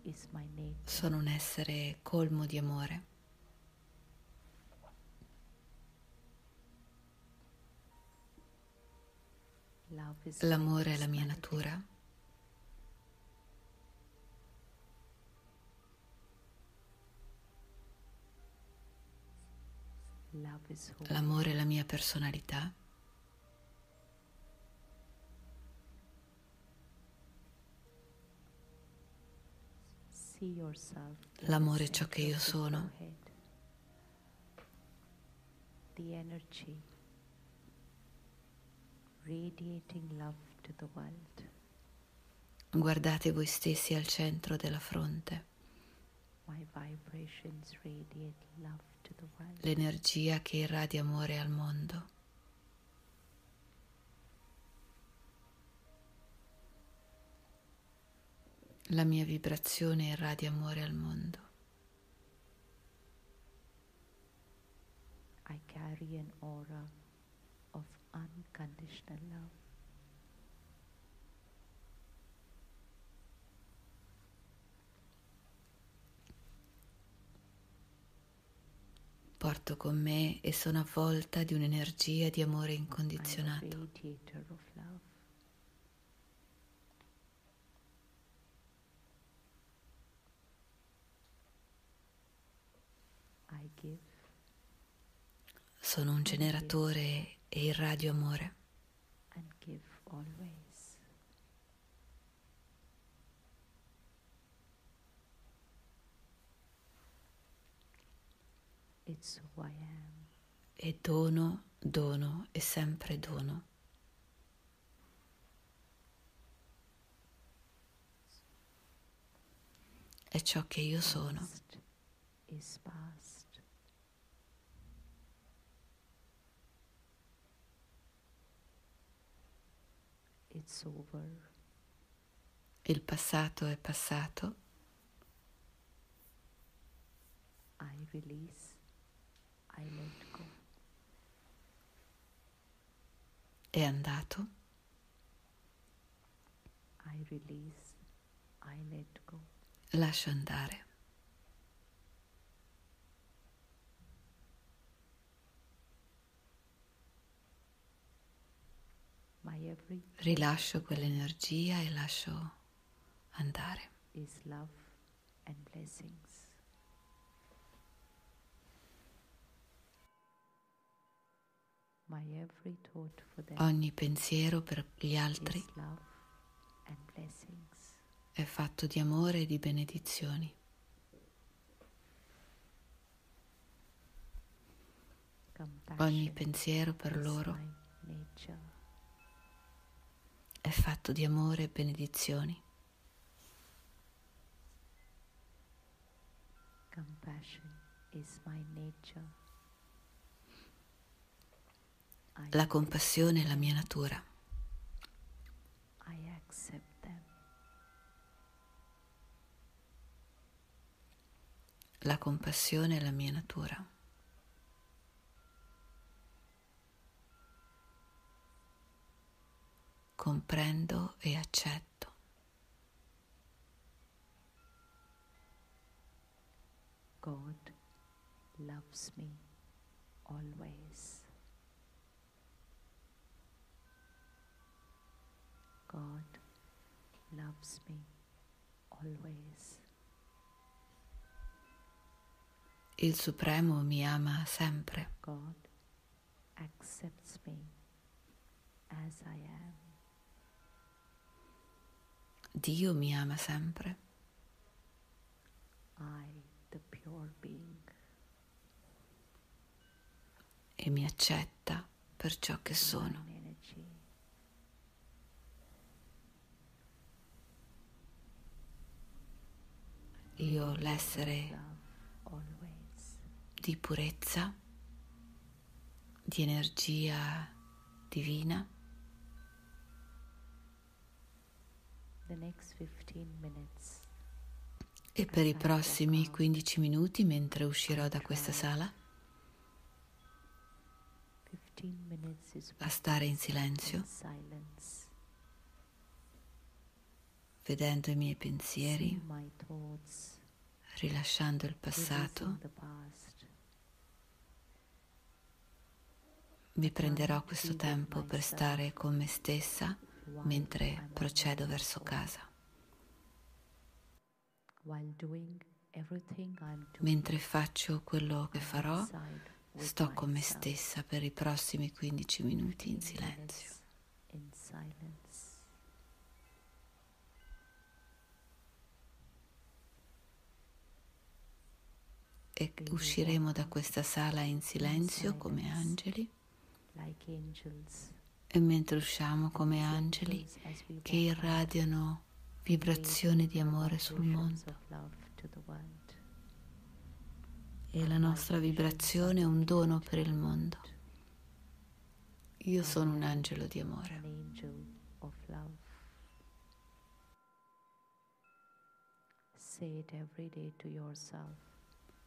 is my nature. Sono un essere colmo di amore. L'amore è la mia natura. Love is who L'amore è la mia personalità. L'amore è ciò che io sono. Guardate voi stessi al centro della fronte. My vibrations radiate love to the world. L'energia che irradia amore al mondo. La mia vibrazione irradia amore al mondo. I carry an aura of unconditional love. Porto con me e sono avvolta di un'energia di amore incondizionato. Sono un generatore e irradio amore. and give always. It's who I am. E dono, dono e sempre dono. È ciò che io sono. Is past. It's over. Il passato è passato. I release. I let go. È andato. I release. I let go. Lascio andare. Rilascio quell'energia e lascio andare. Ogni pensiero per gli altri è fatto di amore e di benedizioni. Ogni pensiero per loro è fatto di amore e benedizioni. La compassione è la mia natura. La compassione è la mia natura. Comprendo e accetto. God loves me always. God loves me always. Il Supremo mi ama sempre. God accepts me as I am. Dio mi ama sempre. I, the pure being. E mi accetta per ciò che sono. Io l'essere di purezza, di energia divina. E per i prossimi 15 minuti, mentre uscirò da questa sala, a stare in silenzio, vedendo i miei pensieri, rilasciando il passato Mi prenderò questo tempo per stare con me stessa mentre procedo verso casa. Mentre faccio quello che farò, sto con me stessa per i prossimi 15 minuti in silenzio. E usciremo da questa sala in silenzio come angeli. E mentre usciamo come angeli che irradiano vibrazioni di amore sul mondo. E la nostra vibrazione è un dono per il mondo. Io sono un angelo di amore.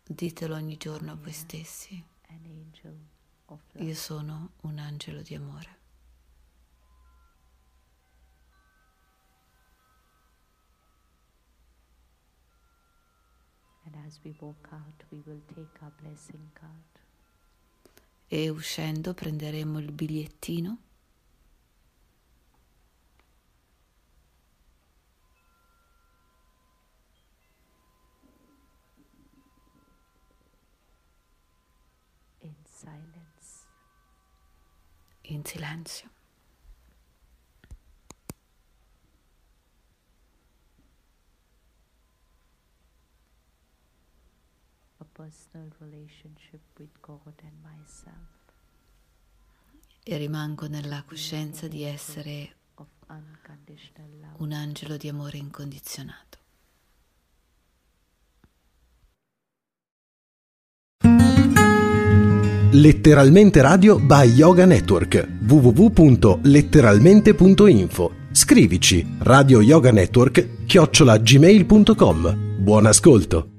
Ditelo ogni giorno a voi stessi. Io sono un angelo di amore. E uscendo prenderemo il bigliettino in silenzio. A personal relationship with God and myself. E rimango nella coscienza di essere un angelo di amore incondizionato. Letteralmente Radio by Yoga Network. www.letteralmente.info Scrivici Radio Yoga Network chiocciolagmail.com Buon ascolto!